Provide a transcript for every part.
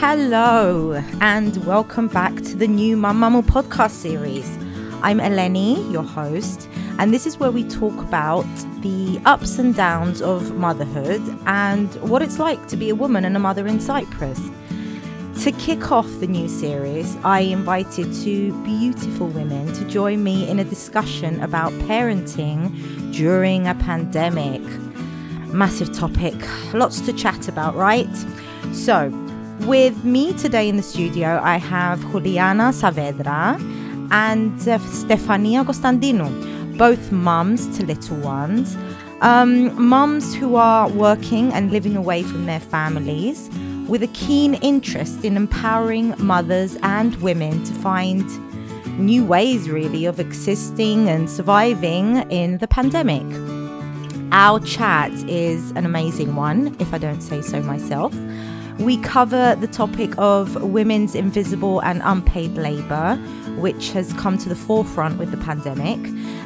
Hello, and welcome back to the new Mum Mumble podcast series. I'm Eleni, your host, and this is where we talk about the ups and downs of motherhood and what it's like to be a woman and a mother in Cyprus. To kick off the new series, I invited two beautiful women to join me in a discussion about parenting during a pandemic. Massive topic, lots to chat about, right? So, with me today in the studio, I have Juliana Saavedra and uh, Stefania Costandinu, both mums to little ones. Um, mums who are working and living away from their families with a keen interest in empowering mothers and women to find new ways, really, of existing and surviving in the pandemic. Our chat is an amazing one, if I don't say so myself. We cover the topic of women's invisible and unpaid labour, which has come to the forefront with the pandemic,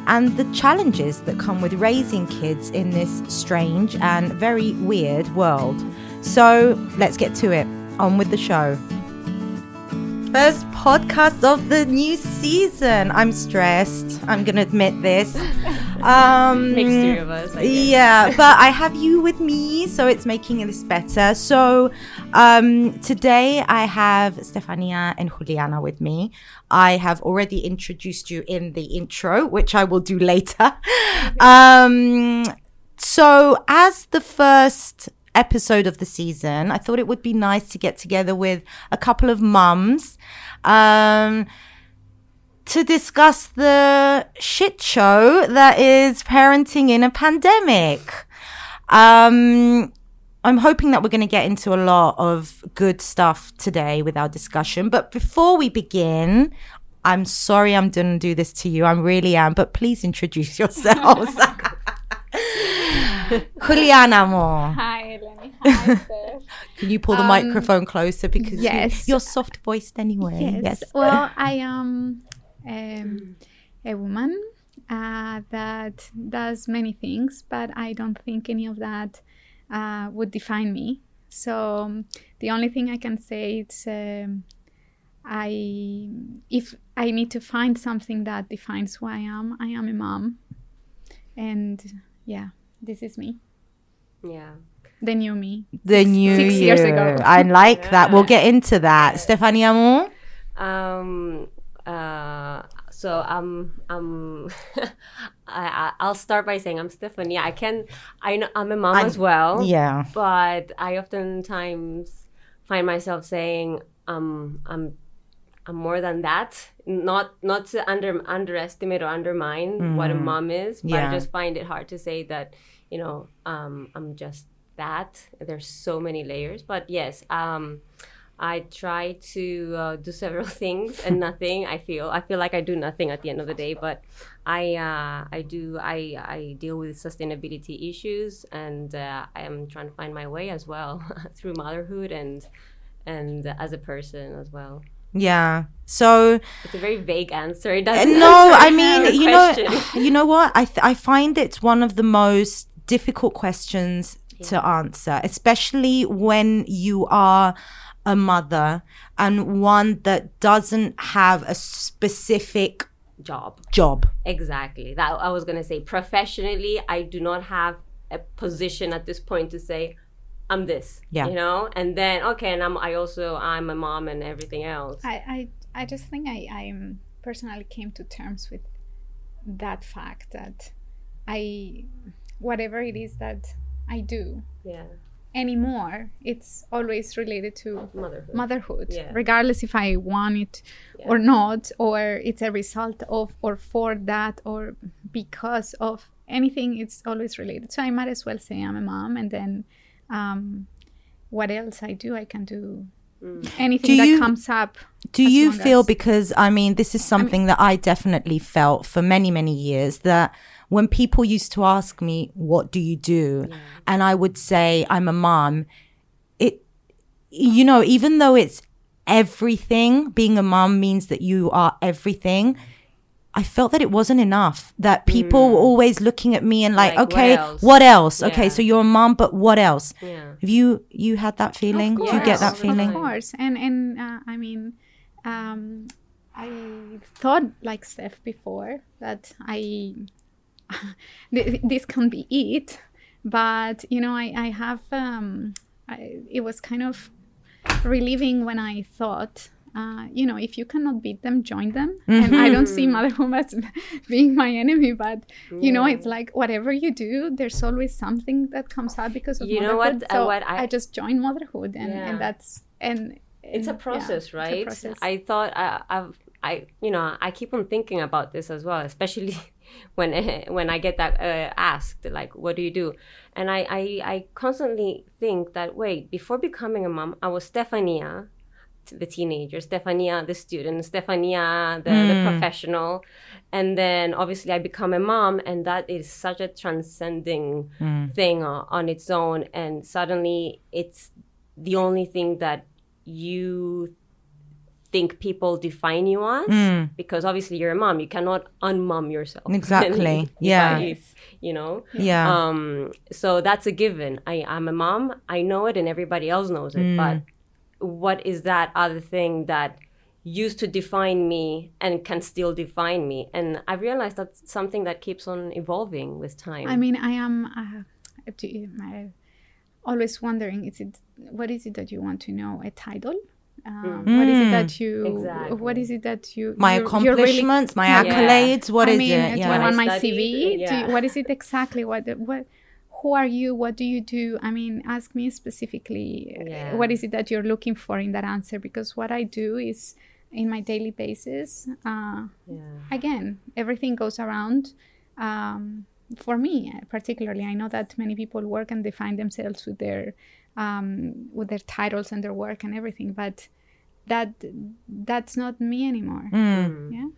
and the challenges that come with raising kids in this strange and very weird world. So let's get to it. On with the show. First podcast of the new season. I'm stressed. I'm going to admit this. Um, Makes three of us. Yeah, but I have you with me, so it's making this better. So um, today I have Stefania and Juliana with me. I have already introduced you in the intro, which I will do later. um, so as the first episode of the season, I thought it would be nice to get together with a couple of mums. Um, to discuss the shit show that is parenting in a pandemic. Um, I'm hoping that we're going to get into a lot of good stuff today with our discussion. But before we begin, I'm sorry I'm going to do this to you. I really am. But please introduce yourselves. Juliana, amor. Hi, Eleni. Hi. Can you pull the Um, microphone closer because you- yes. you're soft voiced anyway. yes. Yes. Well, I am um, a woman uh, that does many things, but I don't think any of that uh, would define me. So um, the only thing I can say is um, I if I need to find something that defines who I am, I am a mom, and yeah, this is me, Yeah. the new me. the Six- new six years ago. I like that. We'll get into that. Stefania amor? Um. Uh. So I'm I'm I I'll start by saying I'm Stephanie. I can. I know I'm a mom I'm- as well. Yeah. But I oftentimes find myself saying um I'm I'm more than that. Not not to under underestimate or undermine what a mom is, but Yeah. I just find it hard to say that you know um, I'm just that. There's so many layers, but yes, um, I try to uh, do several things and nothing. I feel I feel like I do nothing at the end of the day, but I uh, I do I I deal with sustainability issues, and uh, I am trying to find my way as well through motherhood and and as a person as well. Yeah. So It's a very vague answer. It uh, doesn't no, I mean, you know, you know what? I th- I find it's one of the most difficult questions to answer, especially when you are a mother and one that doesn't have a specific job. job. Exactly. That I was gonna say. Professionally, I do not have a position at this point to say I'm this. Yeah. You know, and then okay, and I'm I also I'm a mom and everything else. I, I, I just think I, I personally came to terms with that fact that I, whatever it is that I do yeah. Anymore, it's always related to Motherhood. motherhood, Yeah. regardless if I want it or not, or it's a result of, or for that, or because of anything, it's always related. So I might as well say I'm a mom, and then um, what else I do, I can do Mm. anything Do that you- comes up. Do you feel as- because I mean this is something that I definitely felt for many many years that when people used to ask me what do you do? And I would say I'm a mom. It you know even though it's everything being a mom means that you are everything I felt that it wasn't enough. That people were always looking at me and like, Mm. Like, what okay, else? what else? Okay, so you're a mom, but what else? Yeah. Have you you had that feeling? Of Do you get that feeling? Of course, and and uh, I mean, um, I thought like Steph before that I this can be it, but you know, I I have um, I, it was kind of relieving when I thought. Uh, you know, if you cannot beat them, join them. And I don't see motherhood as being my enemy, but you know, it's like whatever you do, there's always something that comes out because of You know what- motherhood. uh, So what I, I- just joined motherhood, and, Yeah. and that's and it's a and, yeah, process, it's a right? process. I thought I, I've, I, you know, I keep on thinking about this as well, especially when when I get that uh, asked, like, what do you do? And I, I, I constantly think that wait, before becoming a mom, I was Stefania, the teenager, Stefania, the student, Stefania, the, the hmm. professional, and then obviously I become a mom, and that is such a transcending hmm. thing on, on its own, and suddenly it's the only thing that you think people define you as hmm. because obviously you're a mom. You cannot unmom yourself. Exactly. Yeah. If, you know? Yeah. um so that's a given. I i'm a mom. I know it and everybody else knows it. But what is that other thing that used to define me and can still define me and i realized that's something that keeps on evolving with time I mean, I am uh, I always wondering: is it what is it that you want to know? A title? Um, What is it that you? Exactly. What is it that you? my you're- you're really- accomplishments, my Yeah. accolades. What I is mean, it? do Yeah. you want my studied, CV? Do yeah. you, what is it exactly? What what? Who are you? What do you do? I mean, ask me specifically. uh, Yeah. What is it that you're looking for in that answer? Because what I do is, in my daily basis, uh, yeah again, everything goes around. Um, for me, particularly, I know that many people work and define themselves with their um, with their titles and their work and everything, but that that's not me anymore. Mm. Yeah.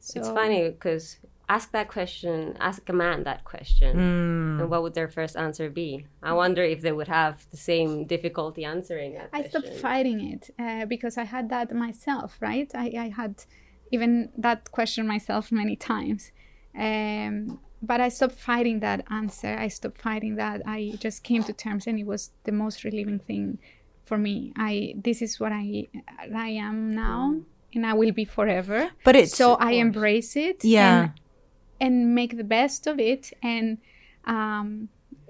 So, it's funny because ask that question ask a man that question Mm. and what would their first answer be i wonder if they would have the same difficulty answering that I stopped fighting it uh, because I had that myself, right? I, I had even that question myself many times. Um, but I stopped fighting that answer. I stopped fighting that. I just came to terms, and it was the most relieving thing for me. I this is what I I am now, and I will be forever. But it's so I embrace it. Yeah. And, and make the best of it. And um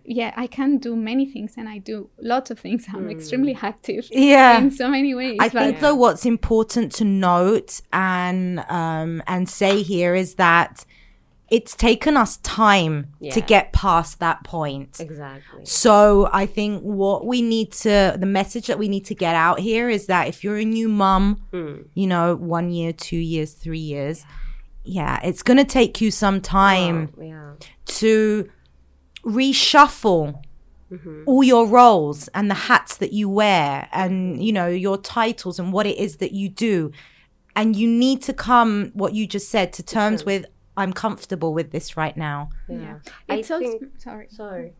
yeah i can do many things and i do lots of things. I'm extremely active Yeah. in so many ways I but think though what's important to note and um and say here is that it's taken us time to get past that point. exactly. So I think what we need to the message that we need to get out here is that if you're a new mum, you know, one year, two years, three years, yeah, it's gonna take you some time Oh, yeah. to reshuffle mm-hmm. all your roles and the hats that you wear and you know your titles and what it is that you do. And you need to come what you just said to terms with i'm comfortable with this right now. Yeah, it's i also think sorry. sorry.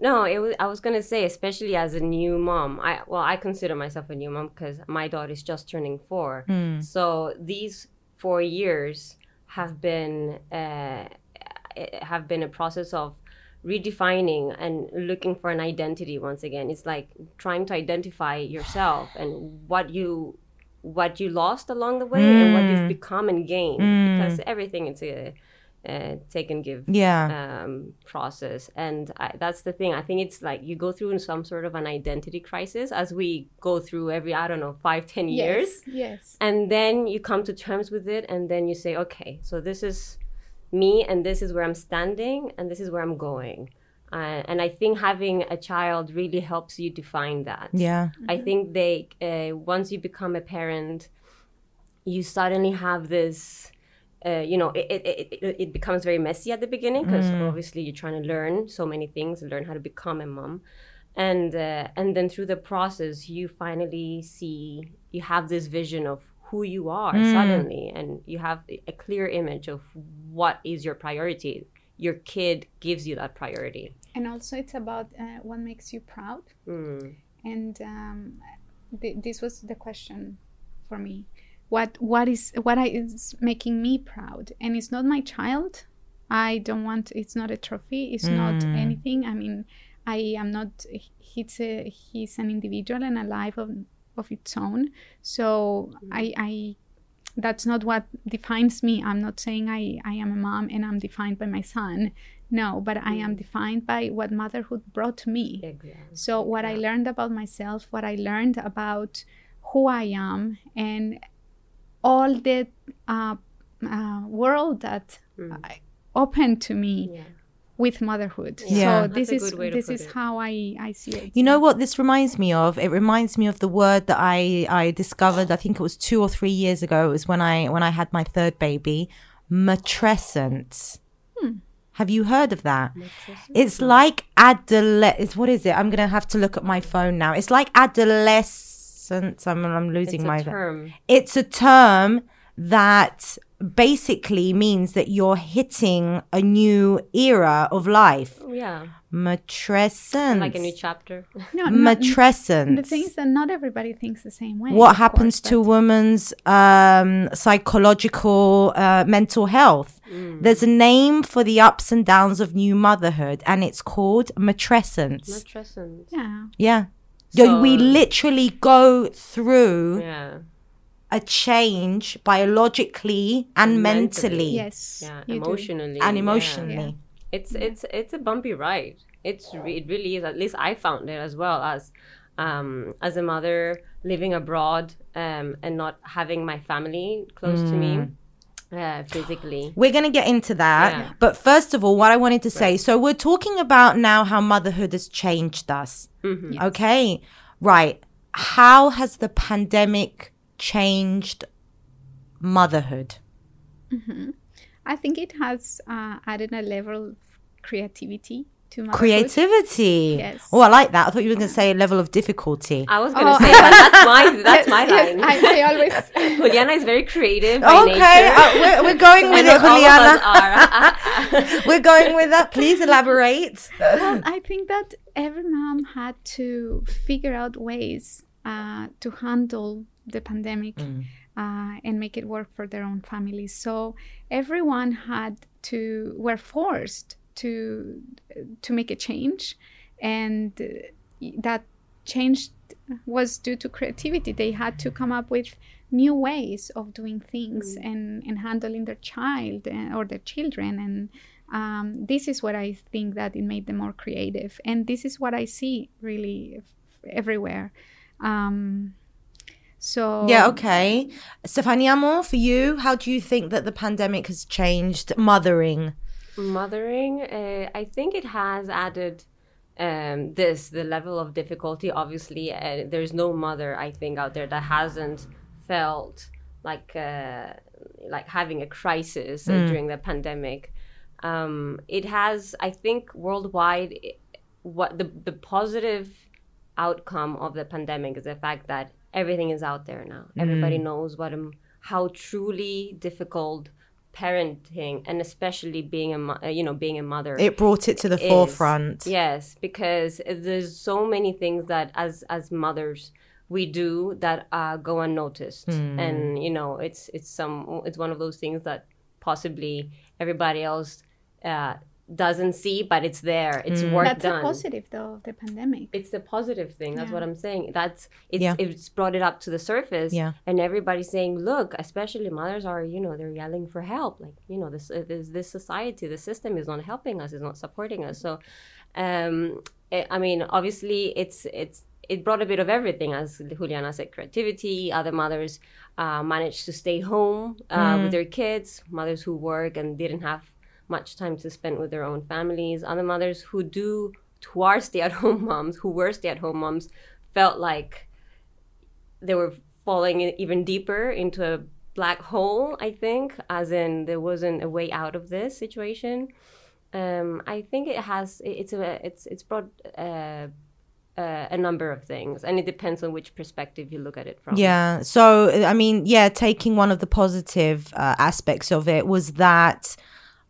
No it was i was gonna say especially as a new mom i well i consider myself a new mom because my daughter is just turning four. Hmm. So these four years have been uh, have been a process of redefining and looking for an identity once again. It's like trying to identify yourself and what you what you lost along the way and what you've become and gained because everything is a, uh take and give yeah um, process. And I, that's the thing. I think it's like you go through some sort of an identity crisis as we go through every, I don't know, five, ten years. yes yes And then you come to terms with it. And then you say, okay, so this is me and this is where I'm standing and this is where I'm going. Uh, and I think having a child really helps you define that. yeah I think they uh, once you become a parent, you suddenly have this. Uh, you know, it, it, it, it becomes very messy at the beginning because obviously you're trying to learn so many things, learn how to become a mom, and uh, and then through the process you finally see you have this vision of who you are suddenly, and you have a clear image of what is your priority. Your kid gives you that priority. and also it's about uh, what makes you proud Mm. and um, th- this was the question for me what what is what I, is making me proud. And it's not my child. I don't want it's not a trophy. It's not mm. anything. I mean i am not he's a he's an individual and a life of, of its own. So i i that's not what defines me. I'm not saying i i am a mom and i'm defined by my son. No but i am mm. defined by what motherhood brought me. Exactly. so what I learned about myself, what I learned about who I am, and all the uh, uh, world that I opened to me Yeah. with motherhood. Yeah. So That's this a is good way to this put is it. how I I see it. You know what this reminds me of? It reminds me of the word that I I discovered. I think it was two or three years ago. It was when I when I had my third baby, matrescence. Have you heard of that? It's like adolescence. What is it? I'm gonna have to look at my phone now. It's like adolescence. I'm I'm losing It's my. a term. It's a term that basically means that you're hitting a new era of life. Yeah. Matrescence. Like a new chapter. no, matrescence. the thing is that not everybody thinks the same way. what happens course, to a but- woman's um, psychological uh, mental health. Mm. There's a name for the ups and downs of new motherhood, and it's called matrescence. Matrescence. Yeah, yeah. So we literally go through Yeah. a change biologically and And mentally, mentally. yes, Yeah. you do. Emotionally. and yeah. emotionally. It's it's it's a bumpy ride. It's it really is. At least I found it as well as um, as a mother living abroad um, and not having my family close to me Uh, physically. We're going to get into that. Yeah. But first of all, what I wanted to say so we're talking about now how motherhood has changed us. Mm-hmm. Yes. Okay. Right. How has the pandemic changed motherhood? I think it has uh, added a level of creativity to motherhood. Creativity. Yes. Oh, I like that. I thought you were going to say a level of difficulty. I was gonna Oh. say that, that's my that's Yes, my yes, line. I, I always Juliana is very creative by Okay, uh, we're, we're going with it, not all of Juliana. we're going with that. Please elaborate. well, I think that every mom had to figure out ways uh, to handle the pandemic uh, and make it work for their own families. So everyone had to were forced to to make a change, and uh, that change was due to creativity. They had to come up with new ways of doing things and, and handling their child and, or their children and um, this is what I think that it made them more creative, and this is what I see really everywhere. Um, so Yeah, okay. Stefania, for you, how do you think that the pandemic has changed mothering? Mothering, uh, I think it has added um, this the level of difficulty. Obviously, uh, there's no mother I think out there that hasn't felt like uh, like having a crisis uh, during the pandemic. Um, it has, I think, worldwide. What the the positive outcome of the pandemic is the fact that everything is out there now. Everybody knows what how truly difficult parenting and especially being a you know being a mother It brought it to the is. forefront. Yes, because there's so many things that as as mothers we do that uh, go unnoticed, Hmm. and you know it's it's some it's one of those things that possibly everybody else uh, doesn't see, but it's there. It's Hmm. work that's done. a positive though of the pandemic. It's the positive thing. That's Yeah. what I'm saying. That's it's Yeah. it's brought it up to the surface. Yeah. And everybody's saying, look, especially mothers are, you know, they're yelling for help. Like, you know, this uh, this this society, the system is not helping us, is not supporting us. So, um, I I mean, obviously, it's it's it brought a bit of everything, as Juliana said, creativity. Other mothers uh, managed to stay home uh, with their kids. Mothers who work and didn't have much time to spend with their own families. Other mothers who do, who are stay-at-home moms, who were stay-at-home moms, felt like they were falling even deeper into a black hole. I think, as in there wasn't a way out of this situation. Um, I think it has. It's a. It's it's brought. Uh, uh, a number of things, and it depends on which perspective you look at it from. Yeah. So, I mean, yeah, taking one of the positive uh, aspects of it was that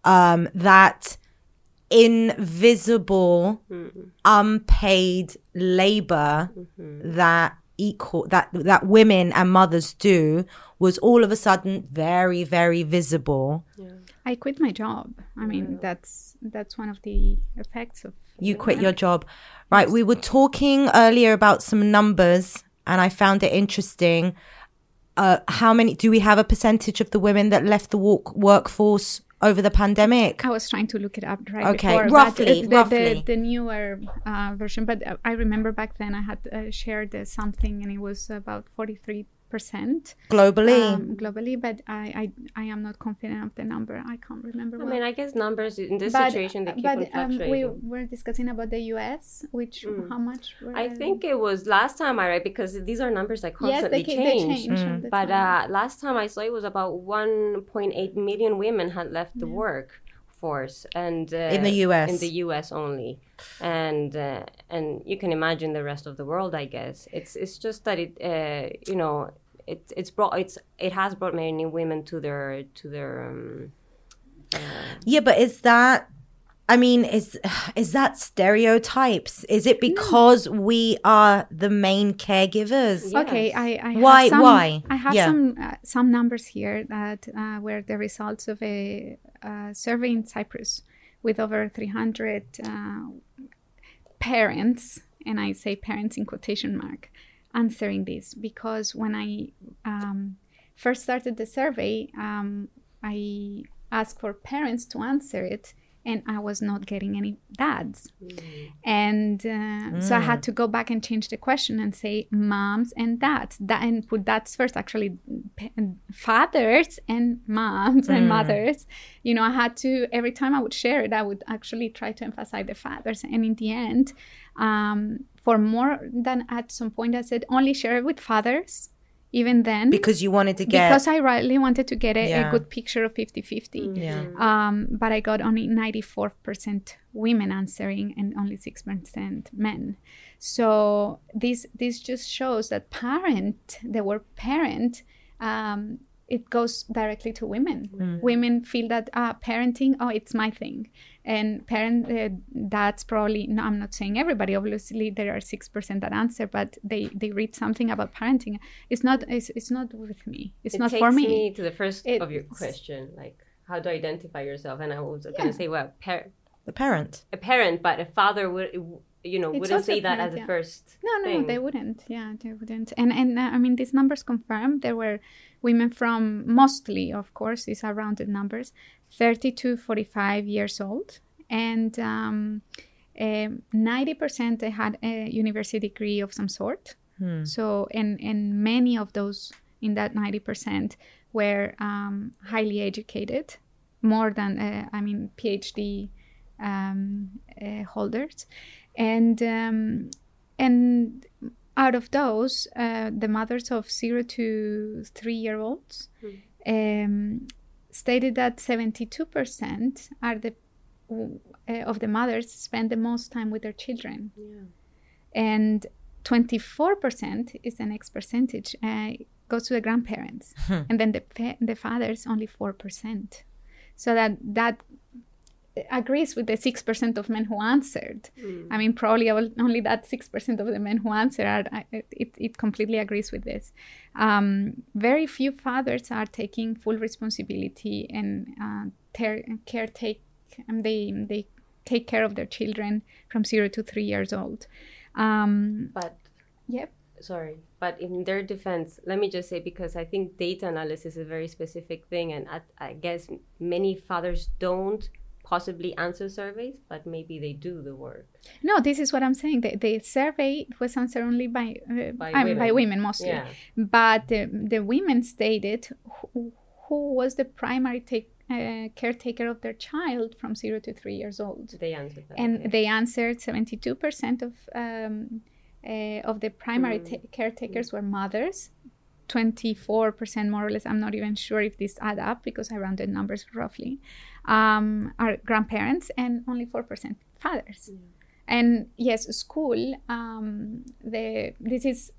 um, that invisible, unpaid labor that equal that that women and mothers do was all of a sudden very very visible. I quit my job. I mean, that's that's one of the effects of You quit your job. Right, we were talking earlier about some numbers and I found it interesting. Uh, how many do we have a percentage of the women that left the work, workforce over the pandemic? I was trying to look it up right Okay, before, roughly, the, roughly. The, the newer uh, version. But uh, I remember back then I had uh, shared uh, something, and it was about forty-three percent Globally, um, globally. But I, I I am not confident of the number. I can't remember. I well. mean, I guess numbers in this but, situation they keep but on um, we were discussing about the U.S., which how much? Were, Mm. I think it was last time I read because these are numbers that yes, constantly they, ca- they change. change. all the But uh, last time I saw it was about 1.8 million women had left the workforce, and uh, In the US. in the U.S. only, and uh, and you can imagine the rest of the world. I guess it's it's just that it uh, you know it it's brought it's it has brought many women to their to their um, yeah, but is that? I mean, is is that stereotypes? Is it because we are the main caregivers? Okay, I, I Why- some, why? I have Yeah. some uh, some numbers here that uh, were the results of a uh, survey in Cyprus with over 300 uh, parents, and I say parents in quotation mark, answering this because when I um, first started the survey, um, I asked for parents to answer it. And I was not getting any dads. And uh, so I had to go back and change the question and say moms and dads, that, and put dads first. Actually, fathers and moms and mothers. You know, I had to every time I would share it, I would actually try to emphasize the fathers. And in the end, um, for more than at some point, I said only share it with fathers. Even then, Because you wanted to get because I really wanted to get a, Yeah. a good picture of 50 50. yeah. Um, but I got only 94% women answering and only 6% men. So this this just shows that parent, the word parent, um, it goes directly to women. Women feel that uh, parenting, oh, it's my thing, and parent uh, that's probably. No, I'm not saying everybody. Obviously, there are six percent that answer, but they they read something about parenting. It's not. It's, it's not with me. It's it not takes for me. me to the first It- of your question, like how do to identify yourself. And I was going to say, well, par- the parent. a parent, but a father would, you know, It's wouldn't say that parent, as a yeah. first. No, no, thing. they wouldn't. Yeah, they wouldn't. And and uh, I mean, these numbers confirm there were women from mostly, of course, these are rounded numbers, 30 to 45 years old, and um, um, 90% they had a university degree of some sort. So, and and many of those in that 90% were um, highly educated, more than uh, I mean, PhD um, uh, holders, and um, and out of those, uh, the mothers of zero to three year olds um, stated that 72% are the uh, of the mothers spend the most time with their children, and 24% is the next percentage uh, goes to the grandparents, and then the the fathers only four percent. So that that agrees with the six percent of men who answered. I mean, probably only that six percent of the men who answered are, it, it completely agrees with this. Um, very few fathers are taking full responsibility and uh, ter- caretake. And they they take care of their children from zero to three years old. Um, But yep. sorry, but in their defense, let me just say because I think data analysis is a very specific thing, and I, I guess many fathers don't possibly answer surveys, but maybe they do the work. No, this is what I'm saying. The, the survey was answered only by uh, By I mean, by women. women mostly, Yeah. but the, the women stated who, who was the primary take, uh, caretaker of their child from zero to three years old, They answered that. and okay. they answered 72 percent of um, uh, of the primary Mm. ta- caretakers were mothers. 24 percent more or less. I'm not even sure if this add up because I rounded numbers roughly. Um, are grandparents and only four percent fathers. And yes, school. Um, the this is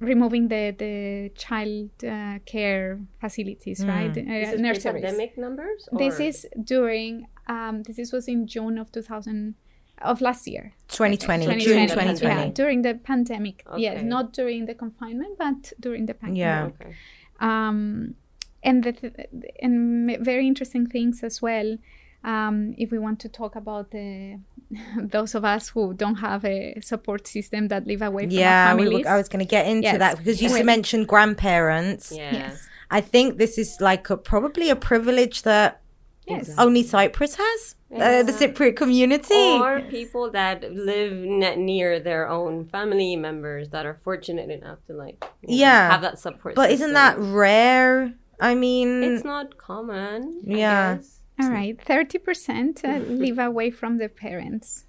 removing the the child uh, care facilities, right? this Uh, is nurseries. pandemic numbers. This is during. Um, this is was in June of 2020. Of last year. 2020, 2020, June yeah, 2020. during the pandemic. Yes, not during the confinement, but during the pandemic. Yeah. Okay. um, and the th- and very interesting things as well. Um, if we want to talk about the those of us who don't have a support system that live away from Yeah, our we families, were, I was going to get into Yes. that because you Wait. mentioned grandparents. Yeah. yes, I think this is like a, probably a privilege that yes, only Cyprus has, uh, the Cypriot community. Or people that live ne- near their own family members that are fortunate enough to like you know, Yeah. have that support. but isn't that rare? I mean, It's not common. Yeah. all right. Thirty percent uh, live away from the parents.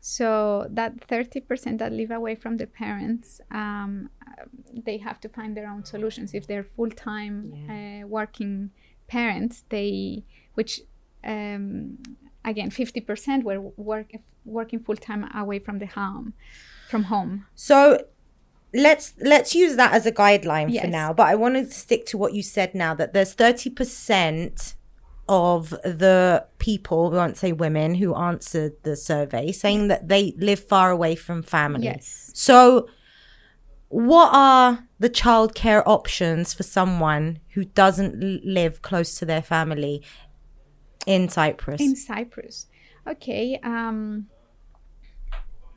So that thirty percent that live away from the parents, um, uh, they have to find their own solutions. If they're full time uh, working parents, they which um, again fifty percent were work working full time away from the home, from home. So let's let's use that as a guideline for now. But I wanted to stick to what you said now that there's thirty percent of the people, we won't say women, who answered the survey saying that they live far away from family. Yes. So what are the childcare options for someone who doesn't live close to their family in Cyprus? in Cyprus. Okay. Um,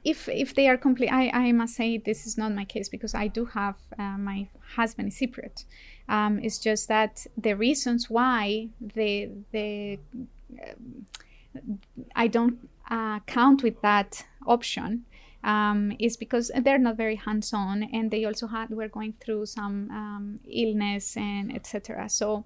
if if they are complete, I, I must say this is not my case because I do have uh, my husband is Cypriot. Um, it's just that the reasons why the the um, I don't uh, count with that option um, is because they're not very hands-on, and they also had were going through some um, illness and etc. So,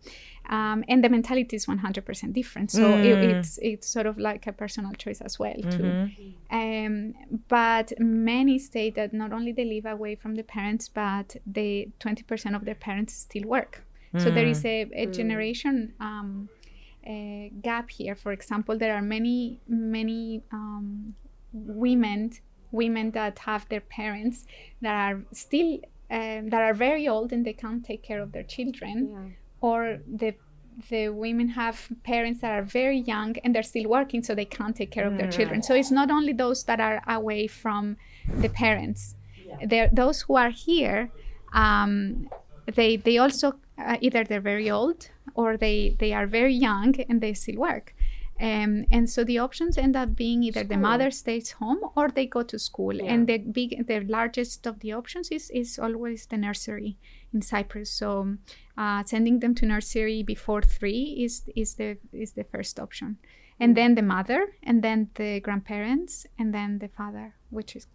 um, and the mentality is 100% different. So it, it's it's sort of like a personal choice as well too. Um, but many state that not only they live away from the parents, but they 20% of their parents still work. So there is a, a generation um, uh, gap here. For example, there are many many um, women women that have their parents that are still um, that are very old and they can't take care of their children, or the the women have parents that are very young and they're still working, so they can't take care of their children. So it's not only those that are away from the parents; there those who are here. Um, they they also uh, either they're very old or they they are very young and they still work. Um, and so the options end up being either the mother stays home or they go to school. And the big, the largest of the options is is always the nursery in Cyprus. So uh, sending them to nursery before three is is the is the first option, and then the mother, and then the grandparents, and then the father, which is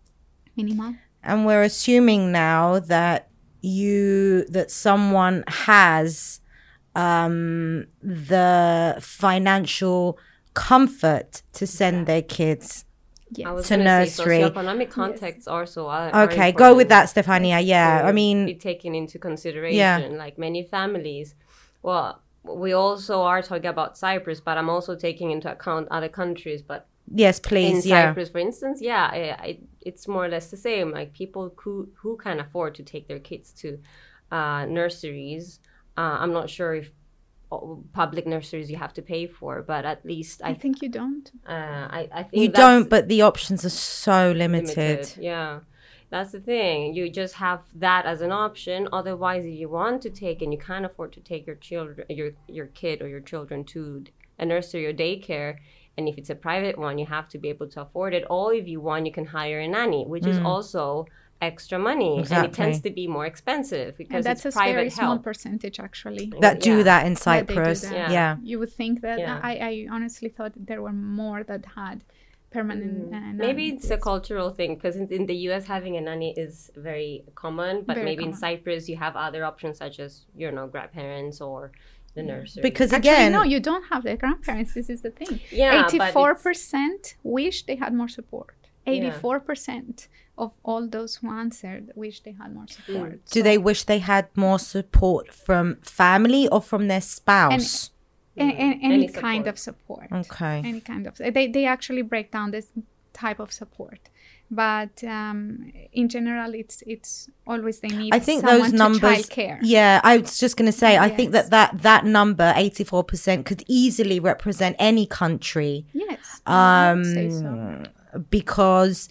minimal. and we're assuming now that you that someone has um the financial comfort to send their kids I Yes. was To gonna nursery. Say, socioeconomic contexts also are. are okay go with that stefania yeah to i be mean taken into consideration. Like many families, well, we also are talking about Cyprus, but I'm also taking into account other countries. But yes in please yeah Cyprus, for instance, yeah, I, I, it's more or less the same. Like people who who can afford to take their kids to uh, nurseries. Uh, I'm not sure if public nurseries you have to pay for, but at least I I think you don't. uh, I, I think you don't but the options are so limited, limited. Yeah. That's the thing. You just have that as an option. Otherwise, if you want to take and you can't afford to take your children, your your kid or your children to a nursery or daycare, and if it's a private one, you have to be able to afford it. Or if you want, you can hire a nanny, which is also extra money, and it tends to be more expensive because And that's it's a very small help. percentage, actually. that do Yeah. that in that they do cyprus that. yeah. Yeah. You would think that Yeah. I, I honestly thought there were more that had permanent. Uh, Maybe it's a cultural thing because in, in the US having a nanny is very common, but Very maybe in. Cyprus you have other options such as you know grandparents or the nursery. because Actually, again no, you don't have the grandparents. This is the thing. Yeah, eighty-four percent wish they had more support. Eighty-four percent of all those who answered wish they had more support. do So- they wish they had more support from family or from their spouse a- a- any, Any kind support. of support? okay any kind of they, they actually break down this type of support but um, in general it's it's always they need I think someone those numbers. childcare. Yeah, I was just going to say. I think that that that number, eighty four percent, could easily represent any country. yes I would say so. Um, because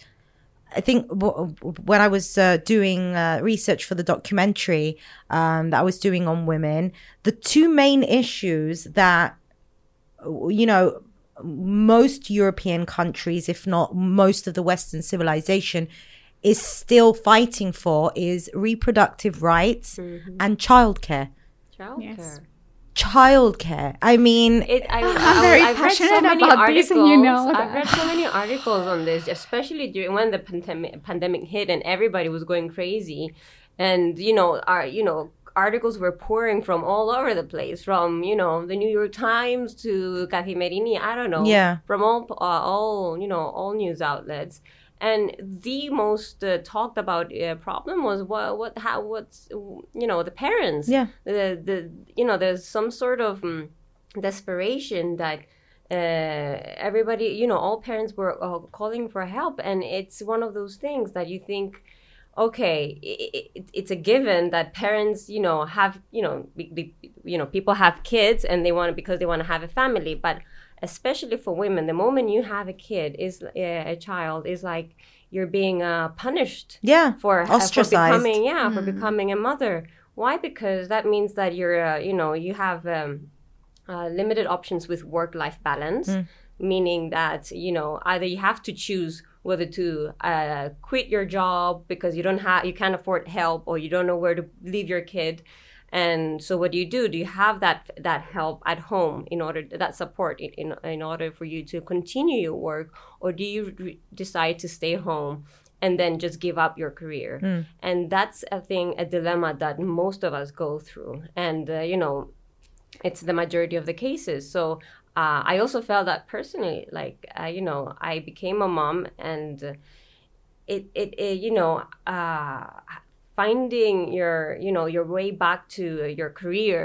I think w- when I was uh, doing uh, research for the documentary um, that I was doing on women, the two main issues that, you know, most European countries, if not most of the Western civilization, is still fighting for is reproductive rights and childcare. Childcare. Yes. Childcare. I mean, It, I, I'm I, very I've read so passionate many about articles. this, and you know I've read so many articles on this, especially during when the pandemic pandemic hit and everybody was going crazy, and you know, our you know articles were pouring from all over the place, from you know the New York Times to Kathimerini, I don't know, Yeah. from all uh, all you know all news outlets. And the most uh, talked about uh, problem was what what how what's you know the parents. Yeah. the the you know there's some sort of um, desperation that uh, everybody you know all parents were uh, calling for help. And it's one of those things that you think okay i it, it's a given that parents you know have you know be, be, you know people have kids and they want to because they want to have a family. But especially for women the moment you have a kid is uh, a child is like you're being uh, punished yeah, for, uh, for ostracized. becoming yeah for becoming a mother. Why? Because that means that you're uh, you know you have um, uh, limited options with work life balance meaning that you know either you have to choose whether to uh, quit your job because you don't have you can't afford help or you don't know where to leave your kid and so what do you do? Do you have that that help at home in order that support in, in, order for you to continue your work? Or do you re- decide to stay home and then just give up your career? And that's a thing a dilemma that most of us go through. And uh, you know it's the majority of the cases. So uh, i also felt that personally like uh, you know i became a mom and it, it, it you know uh, finding your you know your way back to your career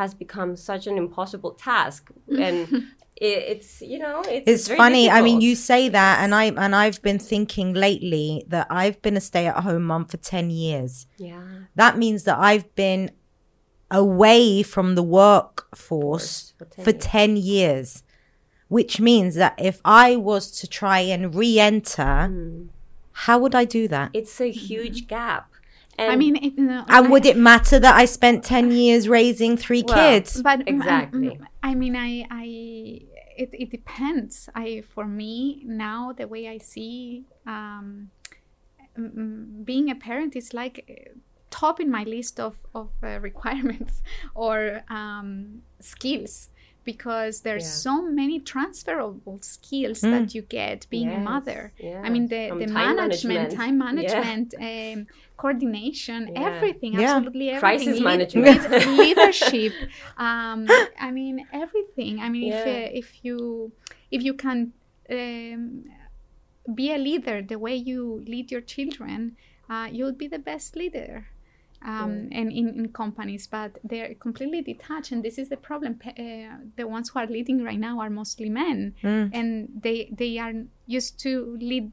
has become such an impossible task and it, it's you know it's, It's very funny. I mean, you say that, and I and I've been thinking lately that I've been a stay-at-home mom for ten years. yeah That means that I've been away from the workforce For 10 for years. 10 years, which means that if I was to try and re enter, Hmm. how would I do that? it's a huge gap and I mean, it, no, And I- would it matter that I spent 10 years raising three Well, kids? but mm, Exactly. mm, I mean, I, I, it, it depends. I, for me now, the way I see, um, mm, mm, being a parent is like uh, top in my list of of uh, requirements or um, skills because there's Yeah. so many transferable skills that you get being a Yes, mother. I mean, the, From the time management, management. time Yeah. management, um, coordination, Yeah. everything, Yeah. absolutely everything. Crisis management. leadership. Um, I mean, everything. I mean, if Yeah. uh, if you if you can um, be a leader the way you lead your children, uh, you'll be the best leader. Um, and in, in companies, but they're completely detached, and this is the problem. Uh, the ones who are leading right now are mostly men, and they they are used to lead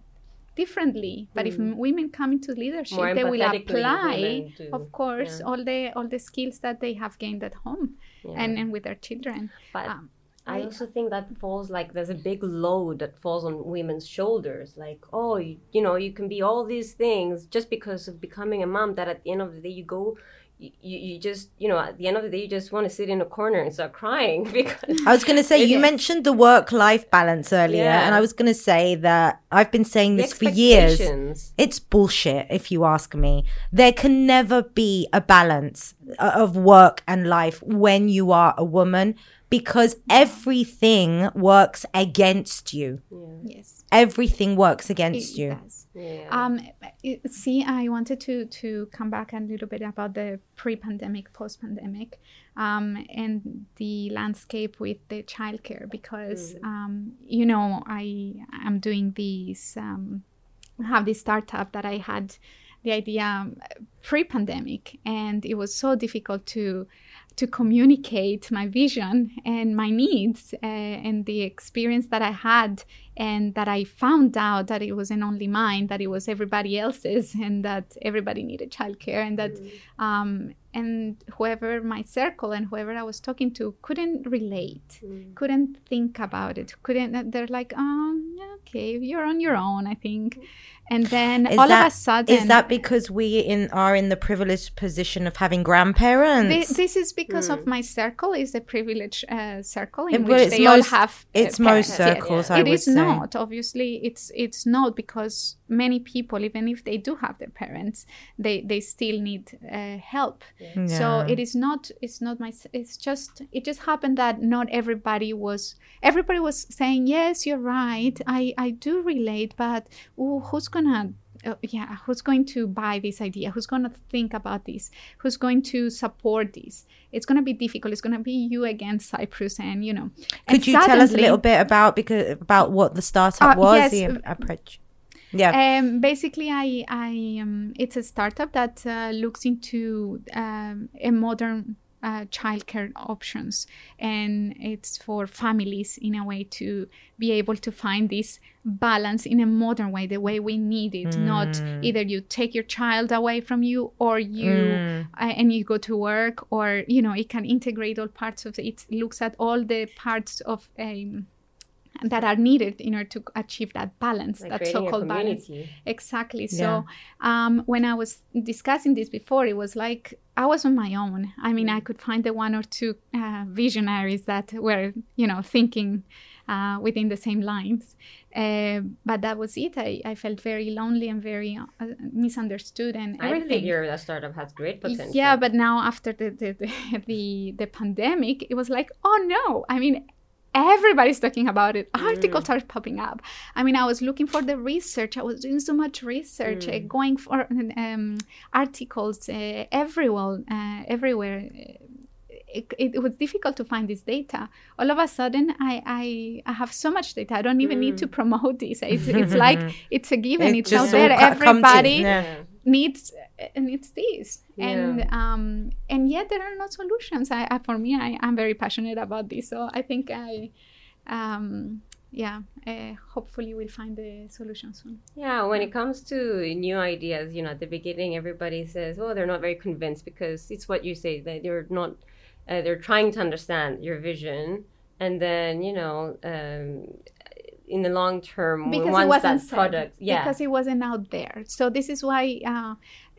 differently. But if women come into leadership, More they will apply, of course, yeah. all the all the skills that they have gained at home and, and with their children. But Um, I also think that falls like there's a big load that falls on women's shoulders. Like, oh, you, you know, you can be all these things just because of becoming a mom. That at the end of the day, you go, you, you you just, you know, at the end of the day, you just want to sit in a corner and start crying because. I was going to say, you Yes. mentioned the work life balance earlier, Yeah. and I was going to say that I've been saying this for years. It's bullshit, if you ask me. There can never be a balance uh, of work and life when you are a woman because everything works against you. Yes. Everything works against It you. does. Yeah. Um, see, I wanted to to come back a little bit about the pre-pandemic, post-pandemic, um, and the landscape with the childcare because um, you know I am doing these um, have this startup that I had the idea um, pre-pandemic, and it was so difficult to to communicate my vision and my needs uh, and the experience that I had and that I found out that it wasn't only mine that it was everybody else's and that everybody needed childcare and that um, and whoever my circle and whoever I was talking to couldn't relate couldn't think about it couldn't they're like um yeah okay, you're on your own. I think. And then Is all that, of a sudden, is that because we in are in the privileged position of having grandparents? Thi- this is because of my circle is a privileged uh, circle in It- which they most- all have. it's most parents. Yeah. circles, yeah. I It would is say. not obviously. It's it's not because many people, even if they do have their parents, they they still need uh, help. So it is not. It's not my. It's just. It just happened that not everybody was. Everybody was saying yes, you're right. I I do relate, but ooh, who's gonna uh, yeah who's going to buy this idea who's going to think about this who's going to support this it's going to be difficult it's going to be you against cyprus and you know Could And you tell us a little bit about because about what the startup Uh, was, yes. the approach? Yeah. Um, basically, I, I um, it's a startup that uh, looks into um, a modern uh, childcare options, and it's for families in a way to be able to find this balance in a modern way, the way we need it. Not Mm. either you take your child away from you, or you Mm. uh, and you go to work, or you know it can integrate all parts of it. It looks at all the parts of um, that are needed in order to achieve that balance, Like that so-called balance. Exactly. Yeah. So um, when I was discussing this before, it was like I was on my own. I mean, I could find the one or two uh, visionaries that were, you know, thinking uh, within the same lines. Uh, but that was it. I, I felt very lonely and very uh, misunderstood and I everything. your that startup has great potential. Yeah, but now after the the, the the the pandemic, it was like, oh no! I mean, everybody's talking about it. Articles are popping up. I mean, I was looking for the research. I was doing so much research, uh, going for um, articles uh, everywhere, uh, everywhere. It, it, was difficult to find this data. All of a sudden, I, I, I have so much data. I don't even need to promote this. It's, it's like it's a given. It it's out all there. Everybody yeah. Needs uh, needs this and um and yet there are no solutions. I, I for me I, i'm very passionate about this. So i think i um yeah uh, hopefully we'll find the solution soon. Yeah, when it comes to new ideas, you know, at the beginning, everybody says, "Oh, they're not very convinced," because it's what you say that they're not. Uh, they're trying to understand your vision, and then you know, um, in the long term, because once it wasn't that said, product, yeah, because it wasn't out there so this is why uh,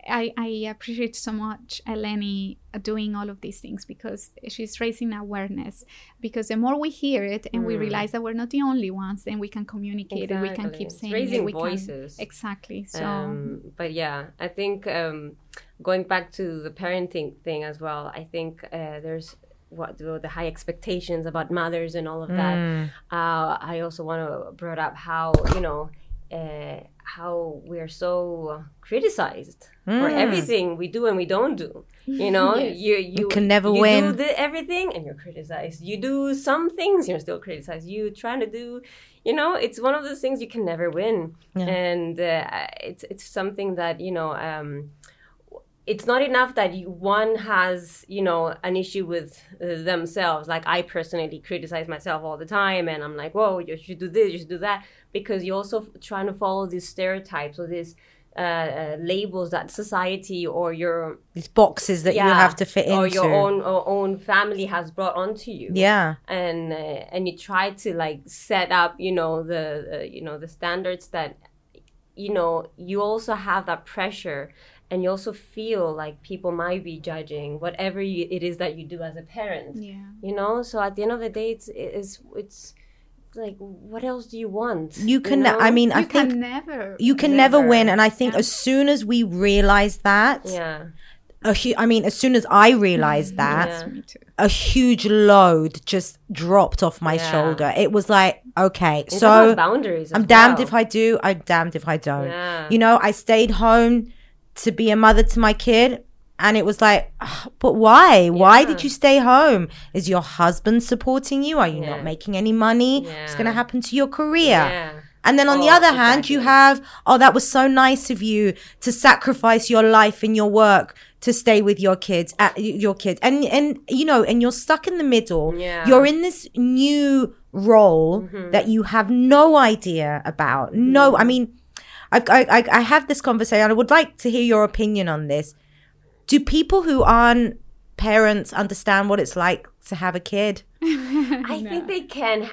I, I appreciate so much Eleni doing all of these things because she's raising awareness. Because the more we hear it and we realize that we're not the only ones, then we can communicate and we can Exactly. keep It's saying raising it. We voices. Can, exactly. So Um, but yeah, I think um, going back to the parenting thing as well. I think uh, there's what the, the high expectations about mothers and all of that. Mm. Uh, I also want to brought up how you know uh, how we are so criticized for Mm. everything we do and we don't do. You know, Yes. you you can never you win. do the, everything and you're criticized. You do some things, you're still criticized. You trying to do, you know, it's one of those things you can never win, Yeah. and uh, it's it's something that you know. Um, it's not enough that you, one has you know an issue with uh, themselves like i personally criticize myself all the time and i'm like whoa you should do this you should do that because you're also trying to follow these stereotypes or these uh, uh, labels that society or your These boxes that you have to fit into. or your own or own family has brought onto you Yeah. and uh, and you try to like set up you know the uh, you know the standards that you know you also have that pressure and you also feel like people might be judging whatever you, it is that you do as a parent yeah. you know so at the end of the day it's it's it's like what else do you want You can. know? I mean, I you think never. you can never, Never. win, and I think as soon as we realize that, yeah a hu- I mean, as soon as I realized mm-hmm. that, Yeah. A huge load just dropped off my Yeah. shoulder. It was like, okay, It's so boundaries I'm as damned well. if I do, I'm damned if I don't. Yeah. You know, I stayed home to be a mother to my kid. And it was like, "Ugh, but why? Why did you stay home? Is your husband supporting you? Are you Yeah. not making any money? What's going to happen to your career? yeah And then on the Oh, other hand, you have, oh, that was so nice of you to sacrifice your life and your work to stay with your kids, uh, at your kids, and and you know, and you're stuck in the middle. Yeah. You're in this new role Mm-hmm. that you have no idea about. No, I mean, I've, I, I I have this conversation. I would like to hear your opinion on this. Do people who aren't parents understand what it's like to have a kid? I think they can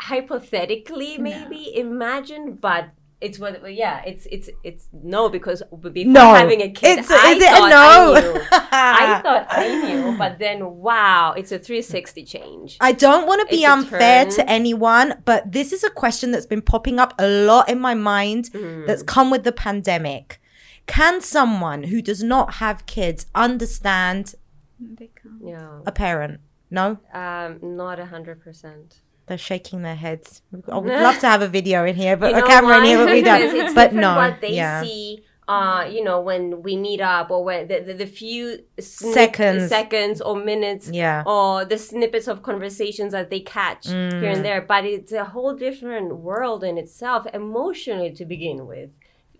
hypothetically maybe imagine, but it's what yeah it's it's it's no because before No. having a kid It's- I is it a thought no? I knew I thought I knew but then wow it's a 360 change I don't want to be It's unfair to anyone, but this is a question that's been popping up a lot in my mind Mm. that's come with the pandemic. Can someone who does not have kids understand They come. yeah a parent? No? um not a hundred percent They're shaking their heads. I would love to have a video in here, but You a know camera in why? here, but we Because don't. it's But different no, what they yeah. see. Uh, you know, when we meet up, or when the, the, the few snip- Seconds. seconds or minutes, Yeah. or the snippets of conversations that they catch here Mm. and there. But it's a whole different world in itself, emotionally to begin with.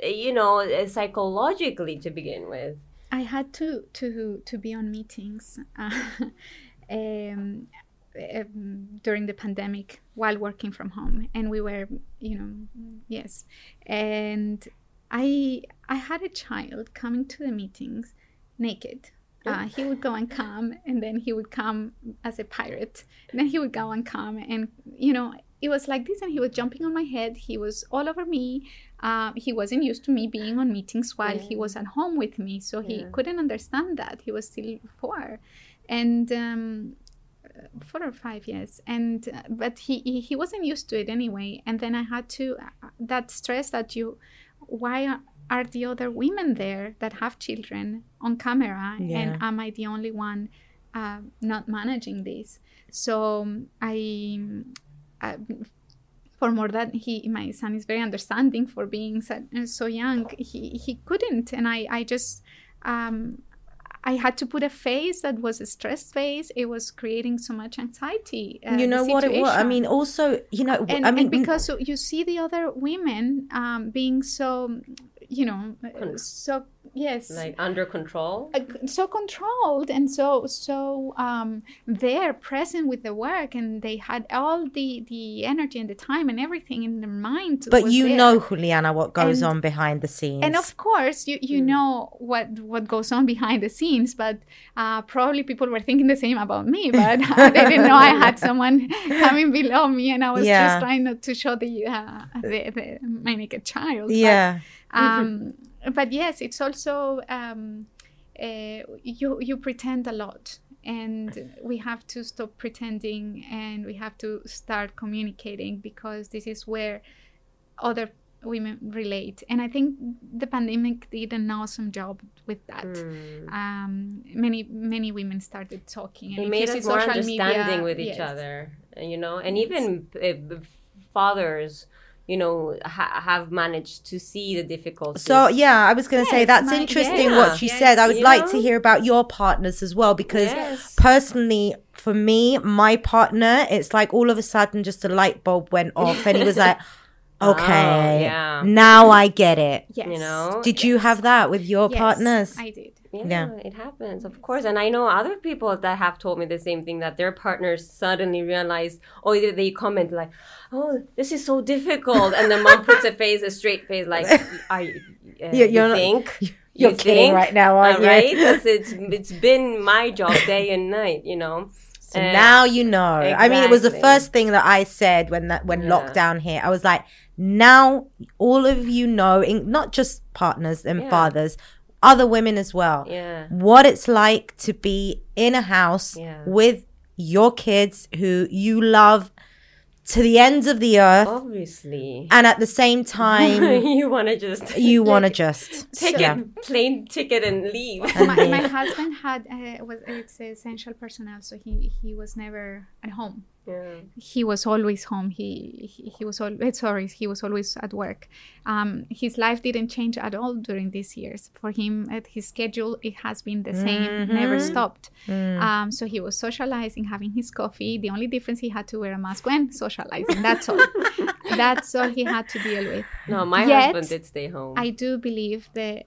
You know, uh, psychologically to begin with. I had to to to be on meetings uh, um, um, during the pandemic while working from home, and we were, you know, yes, and I I had a child coming to the meetings naked. Uh, he would go and come, and then he would come as a pirate. And then he would go and come, and you know, it was like this. And he was jumping on my head. He was all over me. Um, he wasn't used to me being on meetings while he was at home with me, so he Yeah. couldn't understand that. He was still four, and um, four or five years, and uh, but he, he he wasn't used to it anyway. And then I had to uh, that stress that you, why are, are the other women there that have children on camera, Yeah. and am I the only one uh, not managing this? So um, I. Uh, for more that he my son is very understanding for being so, so young he he couldn't and i i just um I had to put a face that was a stress face. It was creating so much anxiety. uh, you know what it was? I mean, also, you know, and, I mean, and because you see the other women um, being so, you know, uh, so yes, Like under control. uh, so controlled and so so um they're present with the work and they had all the the energy and the time and everything in their mind but you there. know, Juliana, what goes And- on behind the scenes. and of course you you know what what goes on behind the scenes but uh, probably people were thinking the same about me but they didn't know i had someone coming below me and i was Yeah. just trying not to show the uh, the, the my naked child but, yeah. um, but yes, it's also um, uh, you you pretend a lot, and we have to stop pretending, and we have to start communicating because this is where other women relate. And I think the pandemic did an awesome job with that. Mm. Um, many many women started talking. and it made us more social understanding media- with each yes. other you know and even uh, fathers you know ha- have managed to see the difficulties So yeah, I was going to say that's my- interesting yeah, what you yes, said. I would like know? to hear about your partners as well because Yes. personally, for me, my partner, it's like all of a sudden just a light bulb went off and he was like, "Okay, oh, yeah. now I get it." Yes. you know Did you have that with your Yes, partners? I did. Yeah, Yeah. it happens of course and i know other people that have told me the same thing that their partners suddenly realize, or either they comment like oh this is so difficult and the mom puts a face a straight face like i uh, You're- you you're not- think You're You kidding think? right now, aren't Uh, you? right it's, it's been my job day and night you know So Uh, now you know. I mean, it was the first thing that I said when that when Yeah. lockdown hit. I was like, now all of you know, in, not just partners and Yeah. fathers, other women as well, yeah what it's like to be in a house Yeah. with your kids who you love to the ends of the earth, obviously and at the same time, you want to just you want to just take yeah. a plane ticket and leave my, my husband had uh, was it's essential personnel, so he he was never at home. Yeah. He was always home. He he, he was always sorry. He was always at work. Um, his life didn't change at all during these years. For him, at his schedule, it has been the same, never stopped. Um, so he was socializing, having his coffee. The only difference he had to wear a mask when socializing. That's all. That's all he had to deal with. no my Yet, husband did stay home I do believe that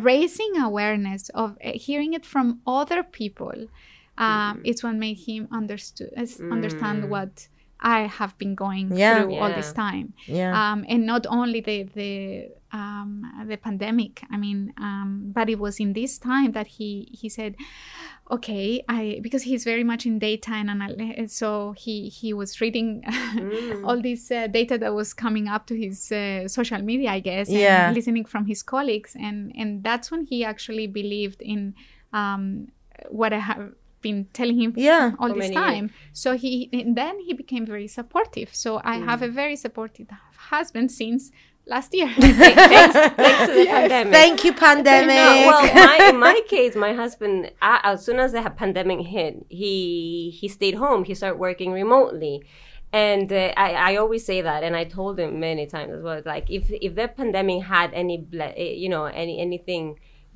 raising awareness of uh, hearing it from other people um, it's what made him understood understand what I have been going Yeah. through all this time. yeah. Um, and not only the the um, the pandemic. I mean, um, but it was in this time that he he said, "Okay, I because he's very much in data and anal- so he he was reading Mm. all this uh, data that was coming up to his uh, social media, I guess, Yeah. and listening from his colleagues, and and that's when he actually believed in um, what I have been telling him Yeah. all For this many time. So he and then he became very supportive. So I have Mm. a very supportive husband since last year. thanks, thanks to the pandemic. Thank you, pandemic. No, well, my, in my case, my husband, a- as soon as the pandemic hit, he he stayed home. He started working remotely, and uh, I, I always say that, and I told him many times as well. Like if if the pandemic had any, ble- eh, you know, any anything